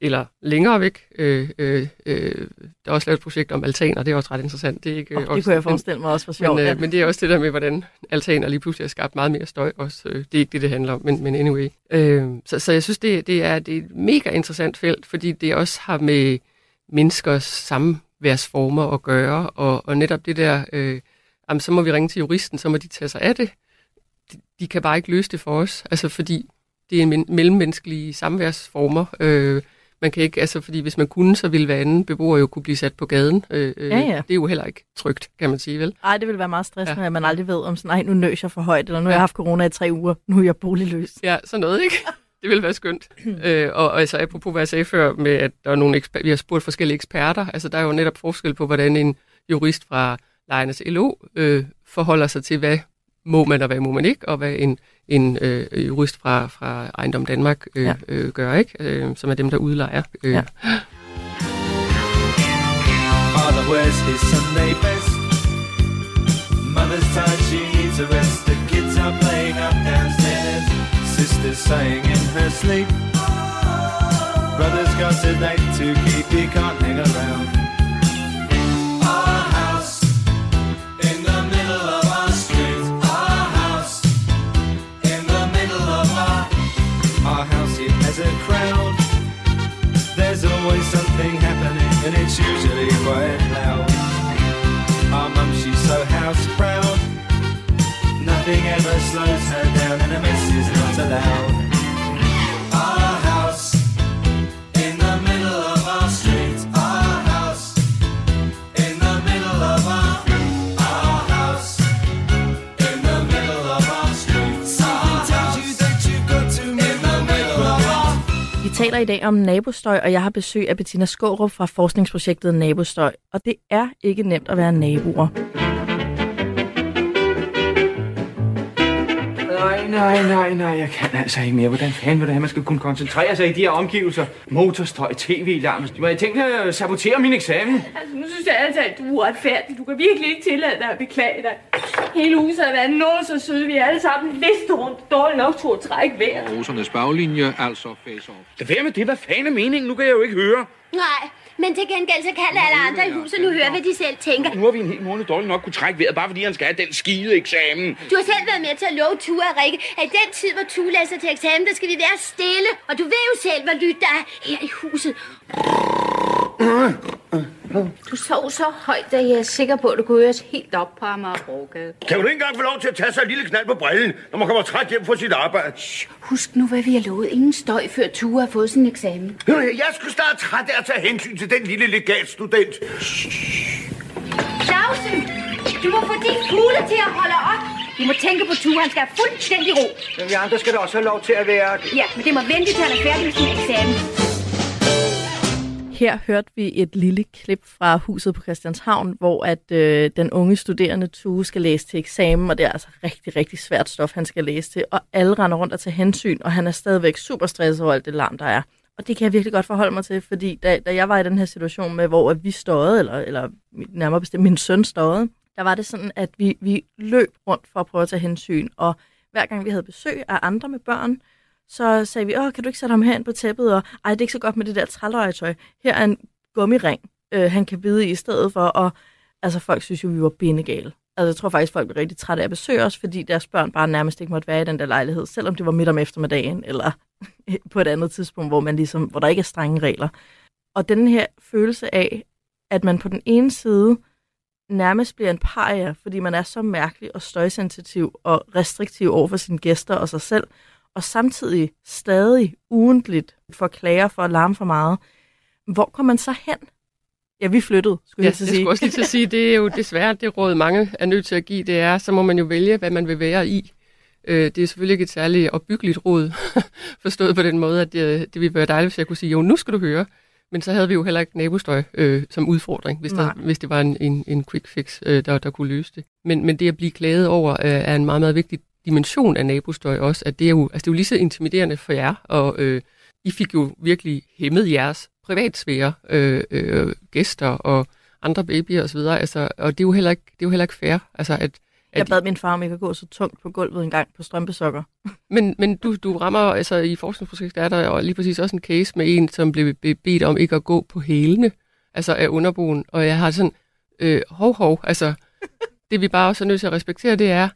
eller længere væk. Øh, øh, øh, der er også lavet et projekt om altaner, det er også ret interessant. Det, er ikke, Oh, øh, det kunne jeg forestille mig også for sjovt. men, ja. øh, men det er også det der med, hvordan altaner lige pludselig har skabt meget mere støj. Også, øh, det er ikke det, det handler om, men, men anyway. Øh, så, så jeg synes, det, det, er, det er et mega interessant felt, fordi det også har med menneskers samværsformer at gøre, og, og netop det der, øh, jamen, så må vi ringe til juristen, så må de tage sig af det. De, de kan bare ikke løse det for os, altså fordi det er en men- mellemmenneskelige samværsformer. Øh, man kan ikke, altså fordi hvis man kunne, så ville hver anden beboer jo kunne blive sat på gaden. Øh, øh, Ja, ja. Det er jo heller ikke trygt, kan man sige, vel? Ej, det vil være meget stressende, Ja. at man aldrig ved, om sådan, nej, nu nøs jeg for højt, eller nu har jeg haft corona i tre uger, nu er jeg boligløs. Ja, sådan noget, ikke? Det ville være skønt. øh, og, og altså, apropos hvad jeg sagde før, med at der er nogle eksper- vi har spurgt forskellige eksperter, altså der er jo netop forskel på, hvordan en jurist fra lejernes LO øh, forholder sig til, hvad må man og hvad må man ikke, og hvad en, en øh, jurist fra, fra Ejendom Danmark øh, Ja. øh, gør, ikke? Øh, som er dem, der udlejer. Øh. Ja. Ja. Father wears his Sunday best. Mother's tired, she needs a rest. The kids are playing up. Sister's sighing in her sleep. Brother's got a date to keep, he can't hang around. Our house in the middle of our street. Our house in the middle of our our house. It has a crowd. There's always something happening, and it's usually quite loud. Our mum, she's so house proud. Nothing ever slows her down, and a allowed. Our house in the middle of our street. Our house in the middle of our our house in the middle of our street. Something tells you that you've got to in the middle of our Vi taler i dag om nabostøj, og jeg har besøg af Bettina Skårup fra forskningsprojektet Nabostøj. Og det er ikke nemt at være naboer. Nej, nej, nej, jeg kan altså ikke mere. Hvordan fanden vil det have, man skal kunne koncentrere sig i de her omgivelser? Motorstøj, tv-larm. I tænkt jer at sabotere min eksamen? Altså, nu synes jeg altså, at du er uretfærdig. Du kan virkelig ikke tillade dig at beklage dig. Hele huset har været noget så søde. Vi er alle sammen liste rundt dårligt nok til at trække vejret. Rosernes baglinje, altså face-off. Lad være med det. Hvad fanden er meningen? Nu kan jeg jo ikke høre. Nej, men til gengæld så kan alle andre i huset nu høre, hvad de selv tænker. Nu har vi en hel måned dårligt nok kunne trække vejret, bare fordi han skal have den skide eksamen. Du har selv været med til at love Ture og Rikke, at i den tid, hvor Tue læser til eksamen, der skal vi være stille. Og du ved jo selv, hvor lyt der er her i huset. Du sov så højt, at jeg er sikker på, at du kunne høres helt op på Amagerbrogade. Kan du ikke engang få lov til at tage sig et lille knald på brillen, når man kommer træt hjem fra sit arbejde? Husk nu, hvad vi har lovet. Ingen støj, før Ture har fået sin eksamen. Jeg skulle snart træt af at tage hensyn til den lille legatstudent. Clausen, du må få de fugle til at holde op. Vi må tænke på Ture, han skal have fuldstændig ro. Men vi andre skal da også have lov til at være... Ja, men det må vente til han er færdig med sin eksamen. Her hørte vi et lille klip fra huset på Christianshavn, hvor at øh, den unge studerende Tue skal læse til eksamen, og det er altså rigtig, rigtig svært stof, han skal læse til, og alle render rundt og tager hensyn, og han er stadigvæk super stresset over alt det larm, der er. Og det kan jeg virkelig godt forholde mig til, fordi da, da jeg var i den her situation med, hvor at vi støjede, eller, eller nærmere bestemt min søn støjede, der var det sådan, at vi, vi løb rundt for at prøve at tage hensyn, og hver gang vi havde besøg af andre med børn, så sagde vi, åh, kan du ikke sætte ham herind på tæppet, og ej, det er ikke så godt med det der træløjetøj. Her er en gummiring, øh, han kan bide i stedet for, og altså folk synes jo, vi var bindegale. Altså jeg tror faktisk, folk blev rigtig trætte af at besøge os, fordi deres børn bare nærmest ikke måtte være i den der lejlighed, selvom det var midt om eftermiddagen, eller på et andet tidspunkt, hvor, man ligesom, hvor der ikke er strenge regler. Og den her følelse af, at man på den ene side nærmest bliver en paria, fordi man er så mærkelig og støjsensitiv og restriktiv over for sine gæster og sig selv, og samtidig stadig ugentligt får klager for at larme for meget. Hvor kommer man så hen? Ja, vi flyttede, skulle Ja, jeg det til at skulle sige. også lige til at sige, det er jo desværre det råd, mange er nødt til at give, det er, så må man jo vælge, hvad man vil være i. Øh, Det er selvfølgelig ikke et særligt opbyggeligt råd, forstået på den måde, at det, det ville være dejligt, hvis jeg kunne sige, jo, nu skal du høre. Men så havde vi jo heller ikke nabostøj øh, som udfordring, hvis, der, Nej. hvis det var en, en, en quick fix, øh, der, der kunne løse det. Men, men det at blive klaget over øh, er en meget, meget vigtig dimension af nabostøj også, at det er jo, altså det er jo lige så intimiderende for jer, og øh, I fik jo virkelig hæmmet jeres privatsfære, øh, øh, gæster og andre babyer osv., altså, og det er jo heller ikke, det er jo heller ikke fair, altså at, Jeg bad min far om ikke at gå så tungt på gulvet en gang på strømpesokker. Men, men du, du rammer, altså i forskningsprojektet er der jo lige præcis også en case med en, som blev be- bedt om ikke at gå på hælene, altså af underboen. Og jeg har sådan, øh, hov hov, altså det vi bare også er nødt til at respektere, det er,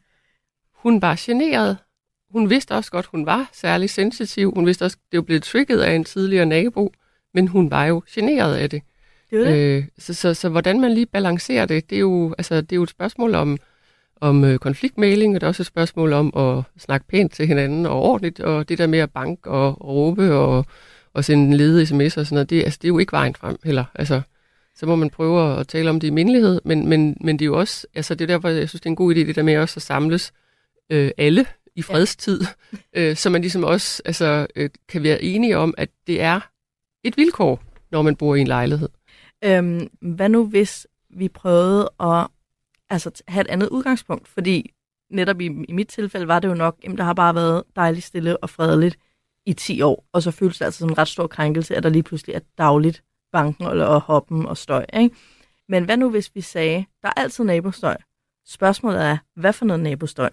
hun var generet. Hun vidste også godt, hun var særlig sensitiv. Hun vidste også, det var blevet trigget af en tidligere nabo, men hun var jo generet af det. Det det. Øh, så, så, så hvordan man lige balancerer det, det er jo, altså, det er jo et spørgsmål om, om øh, konfliktmæling, og det er også et spørgsmål om at snakke pænt til hinanden og ordentligt, og det der med at banke og råbe og, og sende lede sms'er og sådan noget, det, altså, det er jo ikke vejen frem heller. Altså, så må man prøve at tale om det i mindelighed, men, men, men det er jo også, altså det er derfor, jeg synes, det er en god idé, det der med også at samles øh, alle i fredstid, ja. øh, så man ligesom også altså, øh, kan være enige om, at det er et vilkår, når man bor i en lejlighed. Øhm, hvad nu hvis vi prøvede at altså, have et andet udgangspunkt? Fordi netop i, i mit tilfælde var det jo nok, at der har bare været dejligt stille og fredeligt i 10 år, og så føles det altså som en ret stor krænkelse, at der lige pludselig er dagligt banken og, og hoppen og støj. Ikke? Men hvad nu hvis vi sagde, der er altid nabostøj. Spørgsmålet er, hvad for noget nabostøj?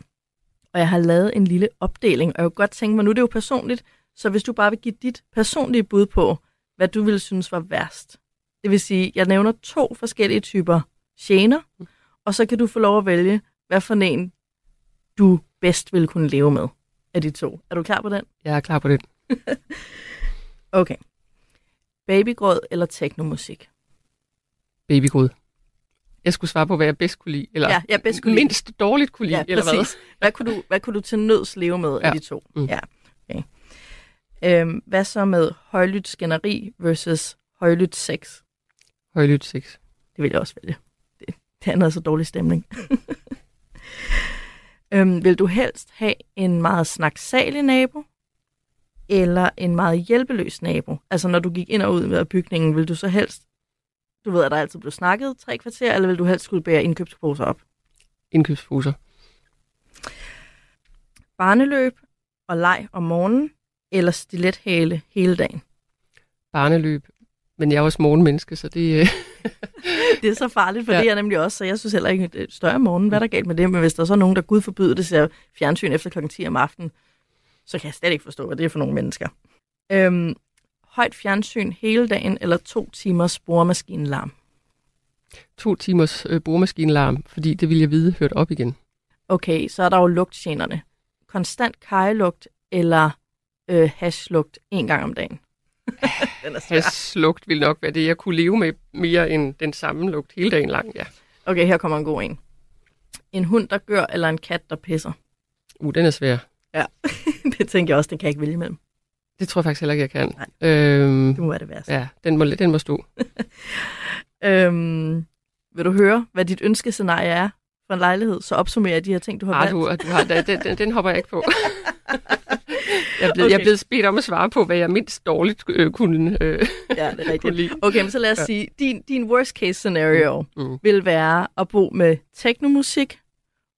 Og jeg har lavet en lille opdeling, og jeg kunne godt tænke mig, nu er det jo personligt, så hvis du bare vil give dit personlige bud på, hvad du ville synes var værst. Det vil sige, jeg nævner to forskellige typer gener, og så kan du få lov at vælge, hvad for en du bedst vil kunne leve med af de to. Er du klar på den? Jeg er klar på det. Okay. Babygråd eller teknomusik? Babygud. Jeg skulle svare på, hvad jeg bedst kunne lide, eller Ja, jeg bedst kunne lide. mindst dårligt kunne lide, Ja, eller hvad? præcis. Hvad kunne, du, hvad kunne du til nøds leve med. Ja. af de to? Mm. Ja. Okay. Øhm, hvad så med højlydt skænderi versus højlydt sex? Højlydt sex. Det vil jeg også vælge. Det, det andet er så dårlig stemning. øhm, vil du helst have en meget snaksalig nabo, eller en meget hjælpeløs nabo? Altså når du gik ind og ud af bygningen, vil du så helst, du ved, at der altid blev snakket tre kvarter, eller vil du helst skulle bære indkøbsposer op? Indkøbsposer. Barneløb og leg om morgenen, eller stilethale hele dagen? Barneløb. Men jeg er også morgenmenneske, så det... øh, Det er så farligt, for ja. Det er jeg nemlig også, så jeg synes heller ikke, det er større om morgenen. Hvad er der galt med det? Men hvis der så er nogen, der gud forbyder det, ser fjernsyn efter kl. 10 om aftenen, så kan jeg slet ikke forstå, hvad det er for nogle mennesker. Øhm, højt fjernsyn hele dagen, eller to timers boremaskinelarm? to timers øh, boremaskinelarm, fordi det ville jeg vide hørt op igen. Okay, så er der jo lugtgenerne. Konstant kajelugt eller øh, hashlugt en gang om dagen? Den er svær. Haslugt ville nok være det, jeg kunne leve med mere end den samme lugt hele dagen lang, ja. Okay, her kommer en god en. En hund, der gør, eller en kat, der pisser? Uh, den er svær. Ja, det tænker jeg også, den kan jeg ikke vælge imellem. Det tror jeg faktisk heller ikke, jeg kan. Nej. Øhm, Det må være det værste. ja, den må, den må stå. Øhm, vil du høre, hvad dit ønskescenarie er for en lejlighed? Så opsummerer jeg de her ting, du har Ah, valgt. du, du har, den, den, den hopper jeg ikke på. jeg, er blevet, okay. jeg er blevet bedt om at svare på, hvad jeg mindst dårligt øh, kunne, øh, Ja, det er kunne lide. rigtigt. Okay, men så lad os ja. Sige, din, din worst case scenario Mm. mm. vil være at bo med teknomusik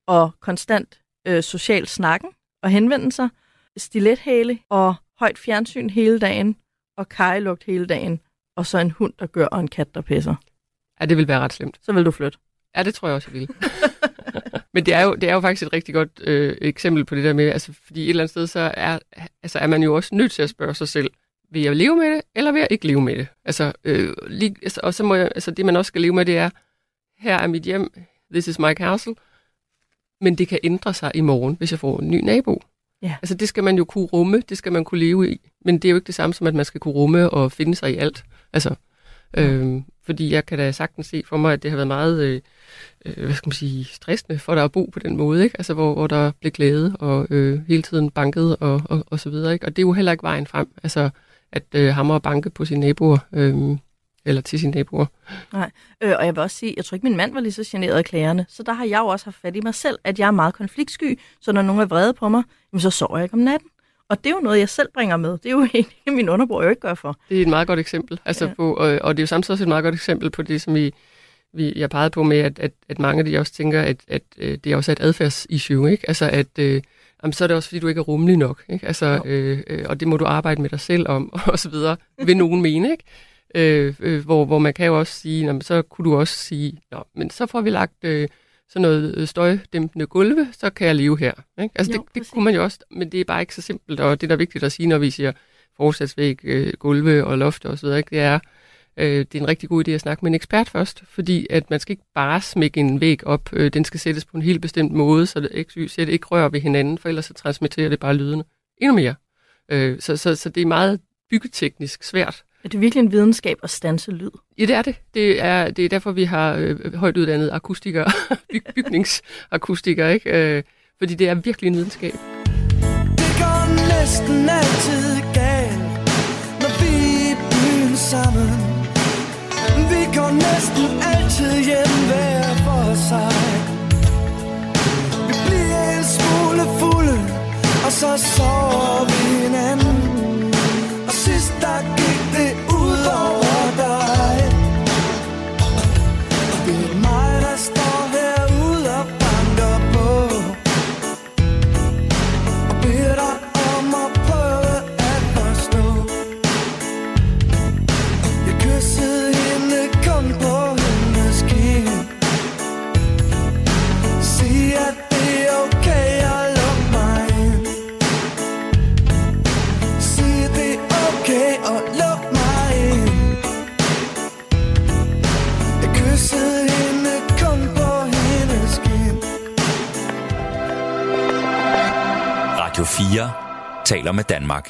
og konstant øh, social snakken og henvendelser, stilethæle og højt fjernsyn hele dagen og kajelugt hele dagen, og så en hund, der gør, og en kat, der pisser. Ja, det vil være ret slemt. Så vil du flytte. Ja, det tror jeg også, jeg vil. Men det er, jo, det er jo faktisk et rigtig godt øh, eksempel på det der med, altså, fordi et eller andet sted, så er, altså, er man jo også nødt til at spørge sig selv, vil jeg leve med det, eller vil jeg ikke leve med det? Altså, øh, lige, altså, og så må jeg, altså, det man også skal leve med, det er, her er mit hjem, this is my castle, men det kan ændre sig i morgen, hvis jeg får en ny nabo. Ja. Altså, det skal man jo kunne rumme, det skal man kunne leve i, men det er jo ikke det samme som, at man skal kunne rumme og finde sig i alt. Altså, øh, fordi jeg kan da sagtens se for mig, at det har været meget... Øh, øh, hvad skal man sige, stressende for dig at bo på den måde, ikke? Altså, hvor, hvor der blev glæde og øh, hele tiden banket og, og, og så videre, ikke? Og det er jo heller ikke vejen frem, altså, at øh, hammer og banke på sine naboer, øh, eller til sine naboer. Nej, øh, og jeg vil også sige, jeg tror ikke, min mand var lige så generet af klagerne, så der har jeg jo også haft fat i mig selv, at jeg er meget konfliktsky, så når nogen er vrede på mig, jamen, så sover jeg ikke om natten. Og det er jo noget, jeg selv bringer med. Det er jo egentlig, min underbror jo ikke gør for. Det er et meget godt eksempel, altså Ja. på, og, og det er jo samtidig også et meget godt eksempel på det, som vi, vi jeg pegede på med, at, at, at mange af de også tænker, at, at, øh, det er også et adfærdsissue, ikke? Altså, at øh, jamen, så er det også, fordi du ikke er rummelig nok, ikke? Altså, øh, øh, og det må du arbejde med dig selv om, og så videre, vil nogen mene, ikke? Øh, øh, hvor, hvor man kan jo også sige, jamen, så kunne du også sige, Nå, men så får vi lagt, øh, sådan noget øh, støjdæmpende gulve, så kan jeg leve her. Ikke? Altså Jo, det, det kunne man jo også, men det er bare ikke så simpelt, og det der er vigtigt at sige, når vi siger forsatsvæg, øh, gulve og loft og så videre, ikke? det er, øh, det er en rigtig god idé at snakke med en ekspert først, fordi at man skal ikke bare smække en væg op, øh, den skal sættes på en helt bestemt måde, så det ikke, så det ikke rører ved hinanden, for ellers så transmitterer det bare lydene endnu mere. Øh, så, så, så det er meget byggeteknisk svært. Er det virkelig en videnskab at stanse lyd? Ja, det er det. Det er, det er derfor, vi har øh, højt uddannede akustikere, byg, bygningsakustikere, ikke? Øh, fordi det er virkelig en videnskab. Det går næsten altid galt, når vi er byen sammen. Vi går næsten altid hjem hver for sig. Vi bliver en smule fulde, og så sover Danmark.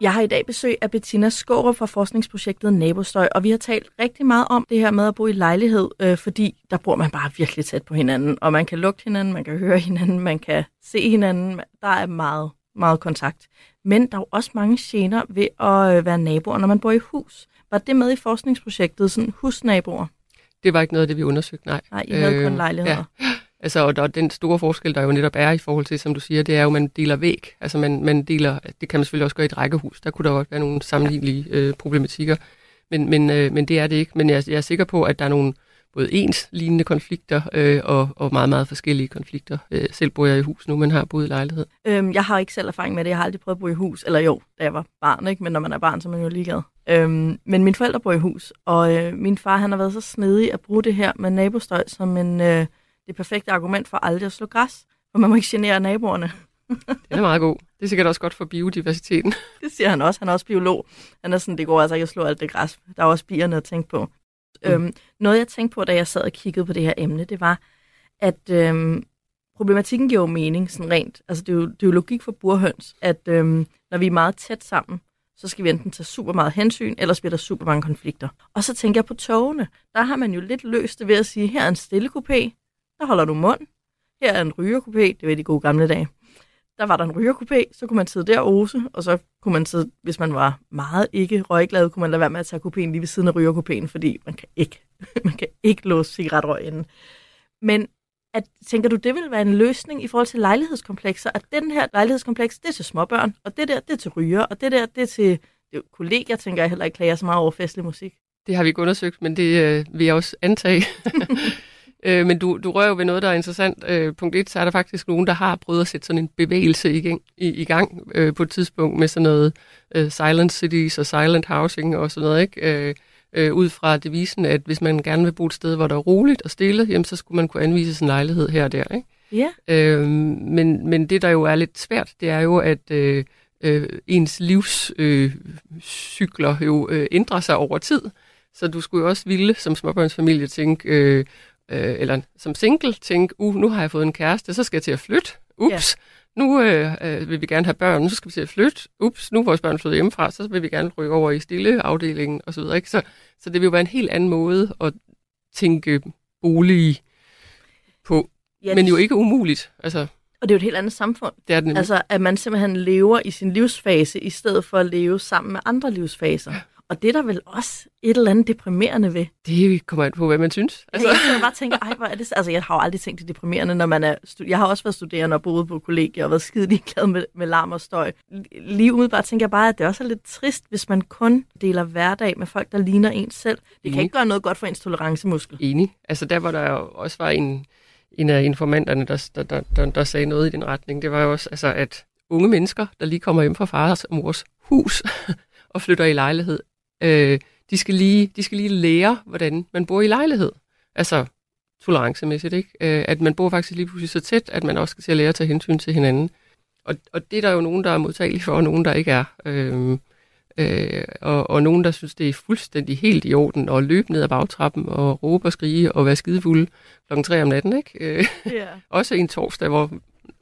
Jeg har i dag besøg af Bettina Skårup fra forskningsprojektet Nabostøj, og vi har talt rigtig meget om det her med at bo i lejlighed, øh, fordi der bor man bare virkelig tæt på hinanden, og man kan lugte hinanden, man kan høre hinanden, man kan se hinanden, der er meget, meget kontakt. Men der er jo også mange gener ved at øh, være naboer, når man bor i hus. Var det med i forskningsprojektet, sådan husnaboer? Det var ikke noget af det, vi undersøgte, nej. Nej, I havde kun lejligheder. Ja. Altså, og der, den store forskel, der jo netop er i forhold til, som du siger, det er jo, at man deler væg. Altså, man, man deler, det kan man selvfølgelig også gøre i et rækkehus. Der kunne der godt være nogle sammenlignelige øh, problematikker. Men, men, øh, men det er det ikke. Men jeg, jeg er sikker på, at der er nogle både ens lignende konflikter øh, og, og meget, meget forskellige konflikter. Øh, selv bor jeg i hus nu, men har boet i lejlighed. Øhm, jeg har ikke selv erfaring med det. Jeg har aldrig prøvet at bo i hus. Eller jo, da jeg var barn, ikke? men når man er barn, så er man jo ligeglad. Øhm, men mine forældre bor i hus, og øh, min far han har været så snedig at bruge det her med nabostøj som en, øh, det perfekte argument for aldrig at slå græs. For man må ikke genere naboerne. Den er meget god. Det er sikkert også godt for biodiversiteten. Det siger han også. Han er også biolog. Han er sådan, det går altså ikke at slå alt det græs. Der er også bierne at tænke på. Mm. Øhm, noget jeg tænkte på, da jeg sad og kiggede på det her emne, det var, at øhm, problematikken giver jo mening sådan rent. Altså det er jo, det er jo logik for burhøns, at øhm, når vi er meget tæt sammen, så skal vi enten tage super meget hensyn, ellers bliver der super mange konflikter. Og så tænker jeg på togene. Der har man jo lidt løst det ved at sige, her er en stille kupé, der holder du mund. Her er en rygerkupé, det var de gode gamle dage. Der var der en rygerkupé, så kunne man sidde der og ose, og så kunne man sidde, hvis man var meget ikke røgglad, kunne man lade være med at tage kupéen lige ved siden af rygerkupéen, fordi man kan ikke, man kan ikke låse cigaretrøg inden. Men at, tænker du, det vil være en løsning i forhold til lejlighedskomplekser, at den her lejlighedskompleks, det er til småbørn, og det der, det er til ryger, og det der, det er til det er kolleger, tænker jeg heller ikke klager så meget over festlig musik. Det har vi ikke undersøgt, men det øh, vil jeg også antage. øh, men du, du rører jo ved noget, der er interessant. Øh, punkt et, så er der faktisk nogen, der har prøvet at sætte sådan en bevægelse i gang, i, i gang øh, på et tidspunkt med sådan noget øh, silent cities og silent housing og sådan noget, ikke? Øh, øh, ud fra devisen, at hvis man gerne vil bo et sted, hvor der er roligt og stille, jamen, så skulle man kunne anvise sin lejlighed her og der. Ikke? Ja. Øh, men, men det, der jo er lidt svært, det er jo, at øh, øh, ens livscykler øh, jo øh, ændrer sig over tid. Så du skulle jo også ville som småbørnsfamilie tænke, øh, øh, eller som single tænke, uh, nu har jeg fået en kæreste, så skal jeg til at flytte. Ups, ja. nu øh, øh, vil vi gerne have børn, nu skal vi til at flytte. Ups, nu er vores børn flyttet hjemmefra, så vil vi gerne rykke over i stille afdelingen osv. Så, ikke? så, så det vil jo være en helt anden måde at tænke bolig på. Ja, men jo ikke umuligt. Altså, Og det er jo et helt andet samfund. det er det nemlig. Altså, at man simpelthen lever i sin livsfase, i stedet for at leve sammen med andre livsfaser. Og det er der vel også et eller andet deprimerende ved. Det kommer an på, hvad man synes. Altså. Jeg sidder bare og tænker, ej, hvor er det... Altså, jeg har jo aldrig tænkt det deprimerende, når man er... Jeg har også været studerende og boet på kollegier og været skide ligeglad med, med larm og støj. Lige umiddelbart tænker jeg bare, at det også er lidt trist, hvis man kun deler hverdag med folk, der ligner en selv. Det kan Enig. ikke gøre noget godt for ens tolerancemuskel. Enig. Altså der, hvor der jo også var en, en af informanterne, der, der, der, der, der sagde noget i den retning, det var jo også, altså, at unge mennesker, der lige kommer hjem fra fars og mors hus og flytter i lejlighed, øh, de, skal lige, de skal lige lære, hvordan man bor i lejlighed. Altså, tolerancemæssigt, ikke? Øh, at man bor faktisk lige pludselig så tæt, at man også skal til at lære at tage hensyn til hinanden. Og, og det er der jo nogen, der er modtagelige for, og nogen, der ikke er. Øh, øh, og, og nogen, der synes, det er fuldstændig helt i orden at løbe ned ad bagtrappen og råbe og skrige og være skidefulde klokken 3 om natten, ikke? Øh, Ja. også en torsdag, hvor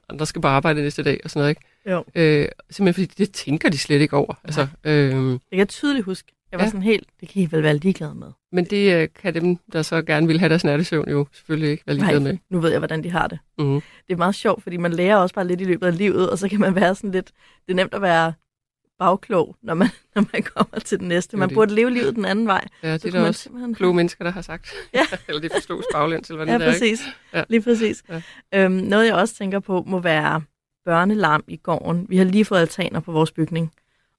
andre skal bare arbejde næste dag og sådan noget, ikke? Jo. Øh, simpelthen fordi det tænker de slet ikke over. Altså, øh, Det kan jeg tydeligt huske. Jeg var Ja. sådan helt, det kan I vel være ligeglade med. men det øh, kan dem, der så gerne vil have deres nattesøvn, jo selvfølgelig ikke være ligeglade med. nu ved jeg, hvordan de har det. Mm. Det er meget sjovt, fordi man lærer også bare lidt i løbet af livet, og så kan man være sådan lidt... Det er nemt at være bagklog, når man, når man kommer til den næste. Man det. burde leve livet den anden vej. Ja, det er der også simpelthen- kloge mennesker, der har sagt. Ja. Eller det forstås baglæns, eller hvad Ja, det er, præcis. Ja. Lige præcis. Ja. Øhm, noget, jeg også tænker på, må være børnelarm i gården. Vi har lige fået altaner på vores bygning,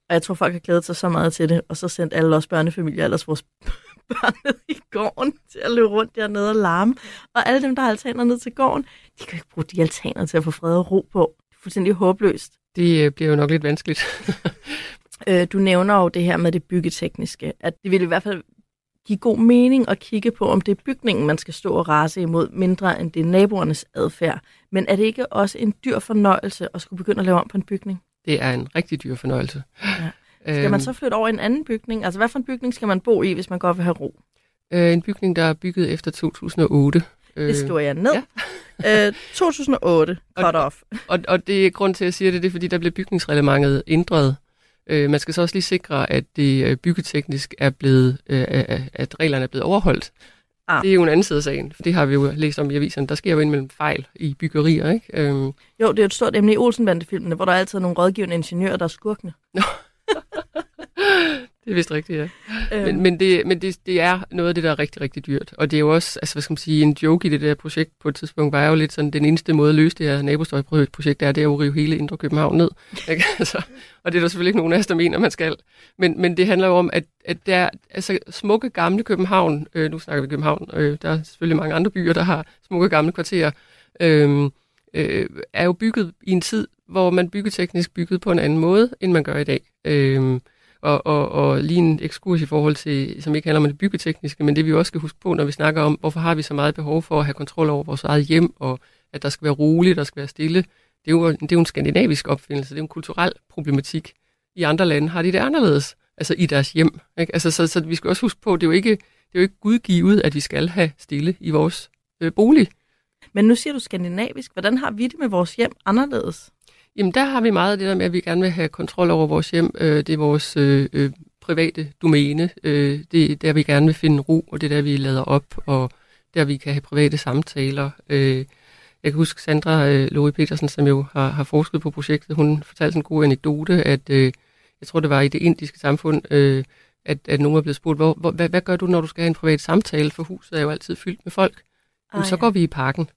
og jeg tror, folk har glædet sig så meget til det, og så sendt alle os børnefamilier, ellers vores børn ned i gården til at løbe rundt dernede og larme. Og alle dem, der har altaner ned til gården, de kan ikke bruge de altaner til at få fred og ro på. Det er fuldstændig håbløst. Det øh, bliver jo nok lidt vanskeligt. Øh, du nævner jo det her med det byggetekniske, at det vil i hvert fald give god mening at kigge på, om det er bygningen, man skal stå og rase imod, mindre end det er naboernes adfærd. Men er det ikke også en dyr fornøjelse at skulle begynde at lave om på en bygning? Det er en rigtig dyr fornøjelse. Ja. Skal man så flytte over i en anden bygning? Altså, hvad for en bygning skal man bo i, hvis man godt vil have ro? Øh, en bygning, der er bygget efter 2008. Det skriver jeg ned. Ja. øh, 2008, cut og, off. Og, og det er grund til, at jeg siger det, det er, fordi der blev bygningsreglementet ændret. Øh, man skal så også lige sikre, at det øh, byggeteknisk er blevet, øh, at reglerne er blevet overholdt. Ah. Det er jo en anden side af sagen, for det har vi jo læst om i aviserne. Der sker jo indimellem fejl i byggerier, ikke? Øhm, Jo, det er jo et stort emne i Olsenbande-filmene, hvor der er altid nogle rådgivende ingeniører, der er skurkene. Det er vist rigtigt, ja. Øhm. Men, men, det, men det, det er noget af det, der er rigtig, rigtig dyrt. Og det er jo også, altså hvad skal man sige, en joke i det der projekt på et tidspunkt, var jo lidt sådan, den eneste måde at løse det her nabostøjprojekt er, det er jo at rive hele Indre København ned. Ikke? altså, og det er der selvfølgelig ikke nogen af os, der mener, man skal. Men, men det handler jo om, at, at der altså smukke gamle København, øh, nu snakker vi København, øh, der er selvfølgelig mange andre byer, der har smukke gamle kvarterer, øh, øh, er jo bygget i en tid, hvor man byggeteknisk byggede på en anden måde, end man gør i dag. Øh, og, og, og lige en ekskurs i forhold til, som ikke handler om det byggetekniske, men det vi også skal huske på, når vi snakker om, hvorfor har vi så meget behov for at have kontrol over vores eget hjem, og at der skal være roligt, der skal være stille. Det er jo, det er jo en skandinavisk opfindelse, det er jo en kulturel problematik. I andre lande har de det anderledes, altså i deres hjem. Ikke? Altså, så, så vi skal også huske på, det er jo ikke, det er jo ikke gudgivet, at vi skal have stille i vores øh, bolig. Men nu siger du skandinavisk. Hvordan har vi det med vores hjem anderledes? Jamen, der har vi meget af det der med, at vi gerne vil have kontrol over vores hjem. Øh, det er vores øh, øh, private domæne. Øh, det er der, vi gerne vil finde ro, og det er der, vi lader op, og der, vi kan have private samtaler. Øh, jeg kan huske Sandra øh, Lori Petersen, som jo har, har forsket på projektet, hun fortalte en god anekdote, at øh, jeg tror, det var i det indiske samfund, øh, at, at nogen er blevet spurgt, hvor, hvor, hvad, hvad gør du, når du skal have en privat samtale, for huset er jo altid fyldt med folk. Jamen, så går vi i parken.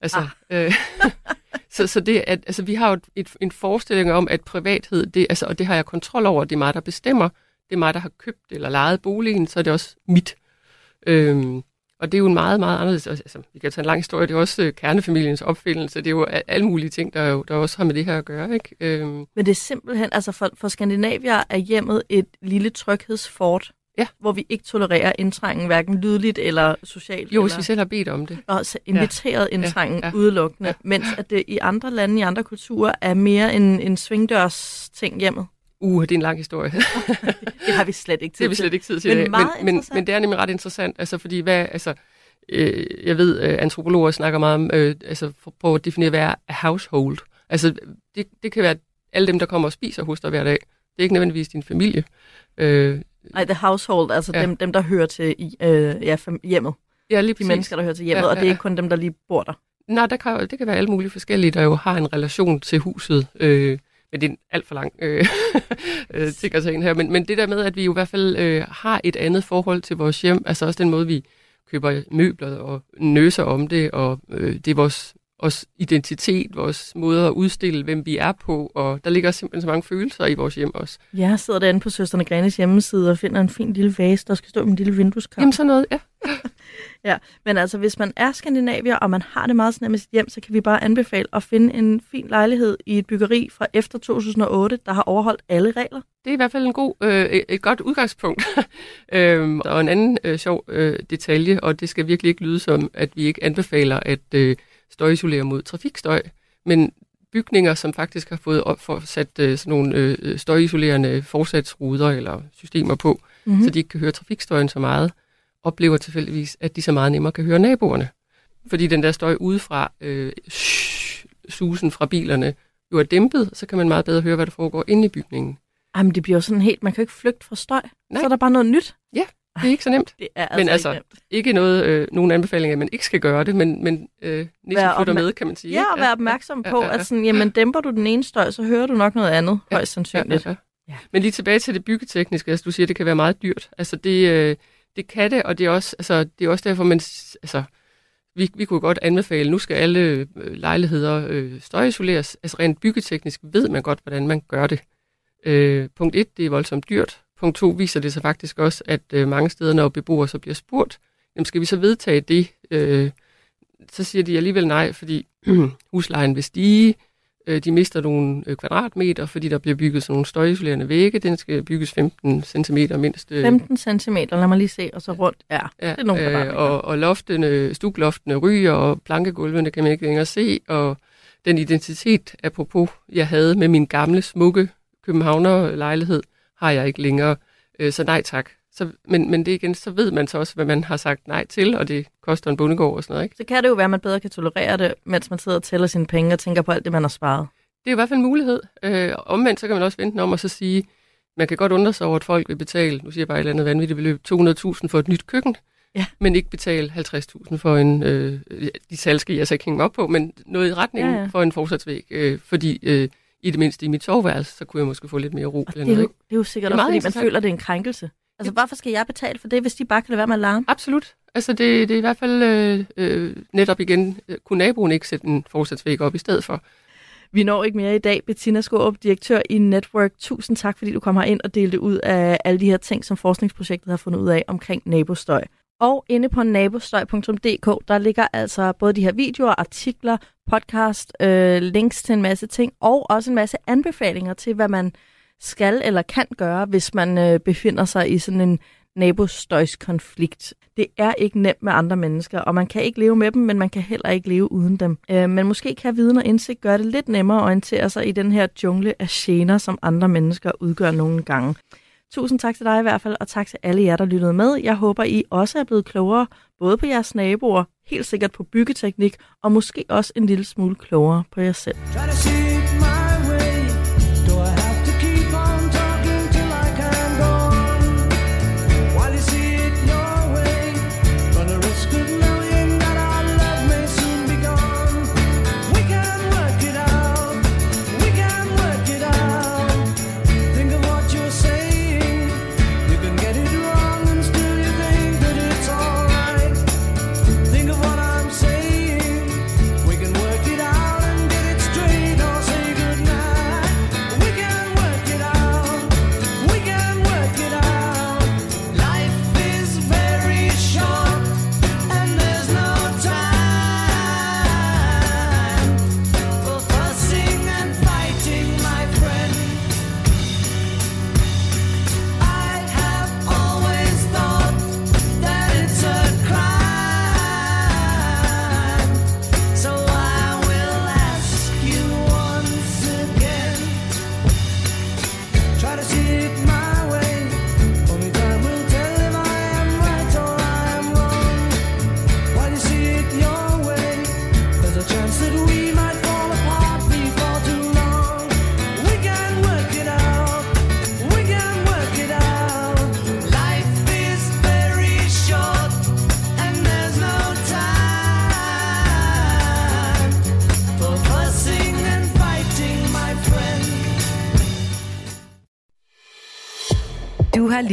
Altså, ah. øh, så, så det, at, altså, vi har jo et, en forestilling om, at privathed, det, altså, og det har jeg kontrol over, det er mig, der bestemmer. Det er mig, der har købt eller lejet boligen, så er det også mit. Øhm, og det er jo en meget, meget anderledes, altså, vi kan tage en lang historie, det er også øh, kernefamiliens opfindelse, det er jo a- alle mulige ting, der, jo, der også har med det her at gøre, ikke? Øhm, Men det er simpelthen, altså for, for Skandinavier er hjemmet et lille tryghedsfort, ja. hvor vi ikke tolererer indtrængen, hverken lydligt eller socialt. jo, eller... hvis vi selv har bedt om det. Og så inviteret Ja, indtrængen ja, ja. udelukkende, mens at det i andre lande, i andre kulturer, er mere en, en svingdørs ting hjemmet. Uh, det er en lang historie. det har vi slet ikke tid Det har vi til. slet ikke tid til. Men meget men, men, men det er nemlig ret interessant, altså fordi hvad, altså, øh, jeg ved, øh, antropologer snakker meget om, øh, altså på at definere, hvad er household. Altså det, det kan være alle dem, der kommer og spiser hos dig hver dag. Det er ikke nødvendigvis din familie. Øh, Nej, the household, altså Ja. dem, dem, der hører til øh, ja, hjemmet. Ja, lige De præcis. mennesker, der hører til hjemmet, Ja, og det er ja, ikke kun dem, der lige bor der. Nej, der kan, det kan være alle mulige forskellige, der jo har en relation til huset. Øh, men det er en alt for lang øh, øh, ting her. Men, men det der med, at vi jo i hvert fald øh, har et andet forhold til vores hjem, altså også den måde, vi køber møbler og nøser om det, og øh, det er vores vores identitet, vores måde at udstille, hvem vi er på, og der ligger simpelthen så mange følelser i vores hjem også. Jeg sidder derinde på Søsterne Grenes hjemmeside og finder en fin lille vase, der skal stå i en lille vindueskamp. Jamen sådan noget, ja. Ja, men altså hvis man er skandinavier, og man har det meget sådan med sit hjem, så kan vi bare anbefale at finde en fin lejlighed i et byggeri fra efter 2008, der har overholdt alle regler. Det er i hvert fald en god, øh, et- godt udgangspunkt. øhm, er en anden øh, sjov øh, detalje, og det skal virkelig ikke lyde som, at vi ikke anbefaler at øh, støjisolere mod trafikstøj, men bygninger, som faktisk har fået op for sat øh, sådan nogle øh, støjisolerende forsatsruder eller systemer på, Mhm. mm-hmm. så de ikke kan høre trafikstøjen så meget, oplever tilfældigvis, at de så meget nemmere kan høre naboerne. Fordi den der støj udefra, øh, shh, susen fra bilerne, jo er dæmpet, så kan man meget bedre høre, hvad der foregår inde i bygningen. Jamen det bliver jo sådan helt, man kan jo ikke flygte fra støj. Nej. Så er der bare noget nyt. Ja, det er ikke så nemt. Det er altså men ikke altså, nemt. ikke noget, øh, nogen anbefaling, at man ikke skal gøre det, men, men øh, Være flytter med, kan man sige. Ja, og være opmærksom på, ja, ja, ja. at sådan, jamen, dæmper du den ene støj, så hører du nok noget andet, højst sandsynligt. Ja, ja. Men lige tilbage til det byggetekniske, altså du siger, det kan være meget dyrt. Altså det, øh, det kan det, og det er også, altså, det er også derfor, man, altså, vi, vi kunne godt anbefale, nu skal alle øh, lejligheder øh, støjisoleres. Altså rent byggeteknisk ved man godt, hvordan man gør det. Øh, punkt 1, det er voldsomt dyrt. Punkt 2 viser det sig faktisk også, at øh, mange steder, når beboere så bliver spurgt, jamen skal vi så vedtage det? Øh, så siger de alligevel nej, fordi huslejen vil stige, øh, de mister nogle øh, kvadratmeter, fordi der bliver bygget sådan nogle støjisolerende vægge. Den skal bygges 15 cm mindst. øh, 15 cm, lad mig lige se, og så rundt. Ja, Ja, det er nogle øh, og, og loftene, stukloftene ryger, og plankegulvene kan man ikke længere se, og den identitet, apropos, jeg havde med min gamle, smukke københavner-lejlighed, har jeg ikke længere. Øh, så nej tak. Så, men, men det igen, så ved man så også, hvad man har sagt nej til, og det koster en bondegård og sådan noget, ikke? Så kan det jo være, at man bedre kan tolerere det, mens man sidder og tæller sine penge og tænker på alt det, man har sparet. Det er i hvert fald en mulighed. Øh, omvendt, så kan man også vente om og så sige, man kan godt undre sig over, at folk vil betale, nu siger jeg bare et eller andet vanvittigt beløb, 200.000 for et nyt køkken, ja. men ikke betale 50.000 for en, øh, de tal skal jeg så ikke hænge op på, men noget i retningen Ja, ja, for en forsatsvæg, øh, fordi øh, i det mindste i mit soveværelse, så kunne jeg måske få lidt mere ro. eller Det er, jo, det er jo sikkert Det er også, fordi man føler, det er en krænkelse. Altså, hvorfor skal jeg betale for det, hvis de bare kan lade være med at larme? Absolut. Altså det, det er i hvert fald øh, øh, netop igen, øh, kunne naboen ikke sætte en forsatsvæg op i stedet for. Vi når ikke mere i dag. Bettina Skårup, direktør i Network. Tusind tak, fordi du kom ind og delte ud af alle de her ting, som forskningsprojektet har fundet ud af omkring nabostøj. Og inde på nabostøj.dk, der ligger altså både de her videoer, artikler, podcast, øh, links til en masse ting, og også en masse anbefalinger til, hvad man skal eller kan gøre, hvis man øh, befinder sig i sådan en nabostøjskonflikt. Det er ikke nemt med andre mennesker, og man kan ikke leve med dem, men man kan heller ikke leve uden dem. Øh, men måske kan viden og indsigt gøre det lidt nemmere at orientere sig i den her jungle af gener, som andre mennesker udgør nogle gange. Tusind tak til dig i hvert fald, og tak til alle jer, der lyttede med. Jeg håber, I også er blevet klogere, både på jeres naboer, helt sikkert på byggeteknik, og måske også en lille smule klogere på jer selv.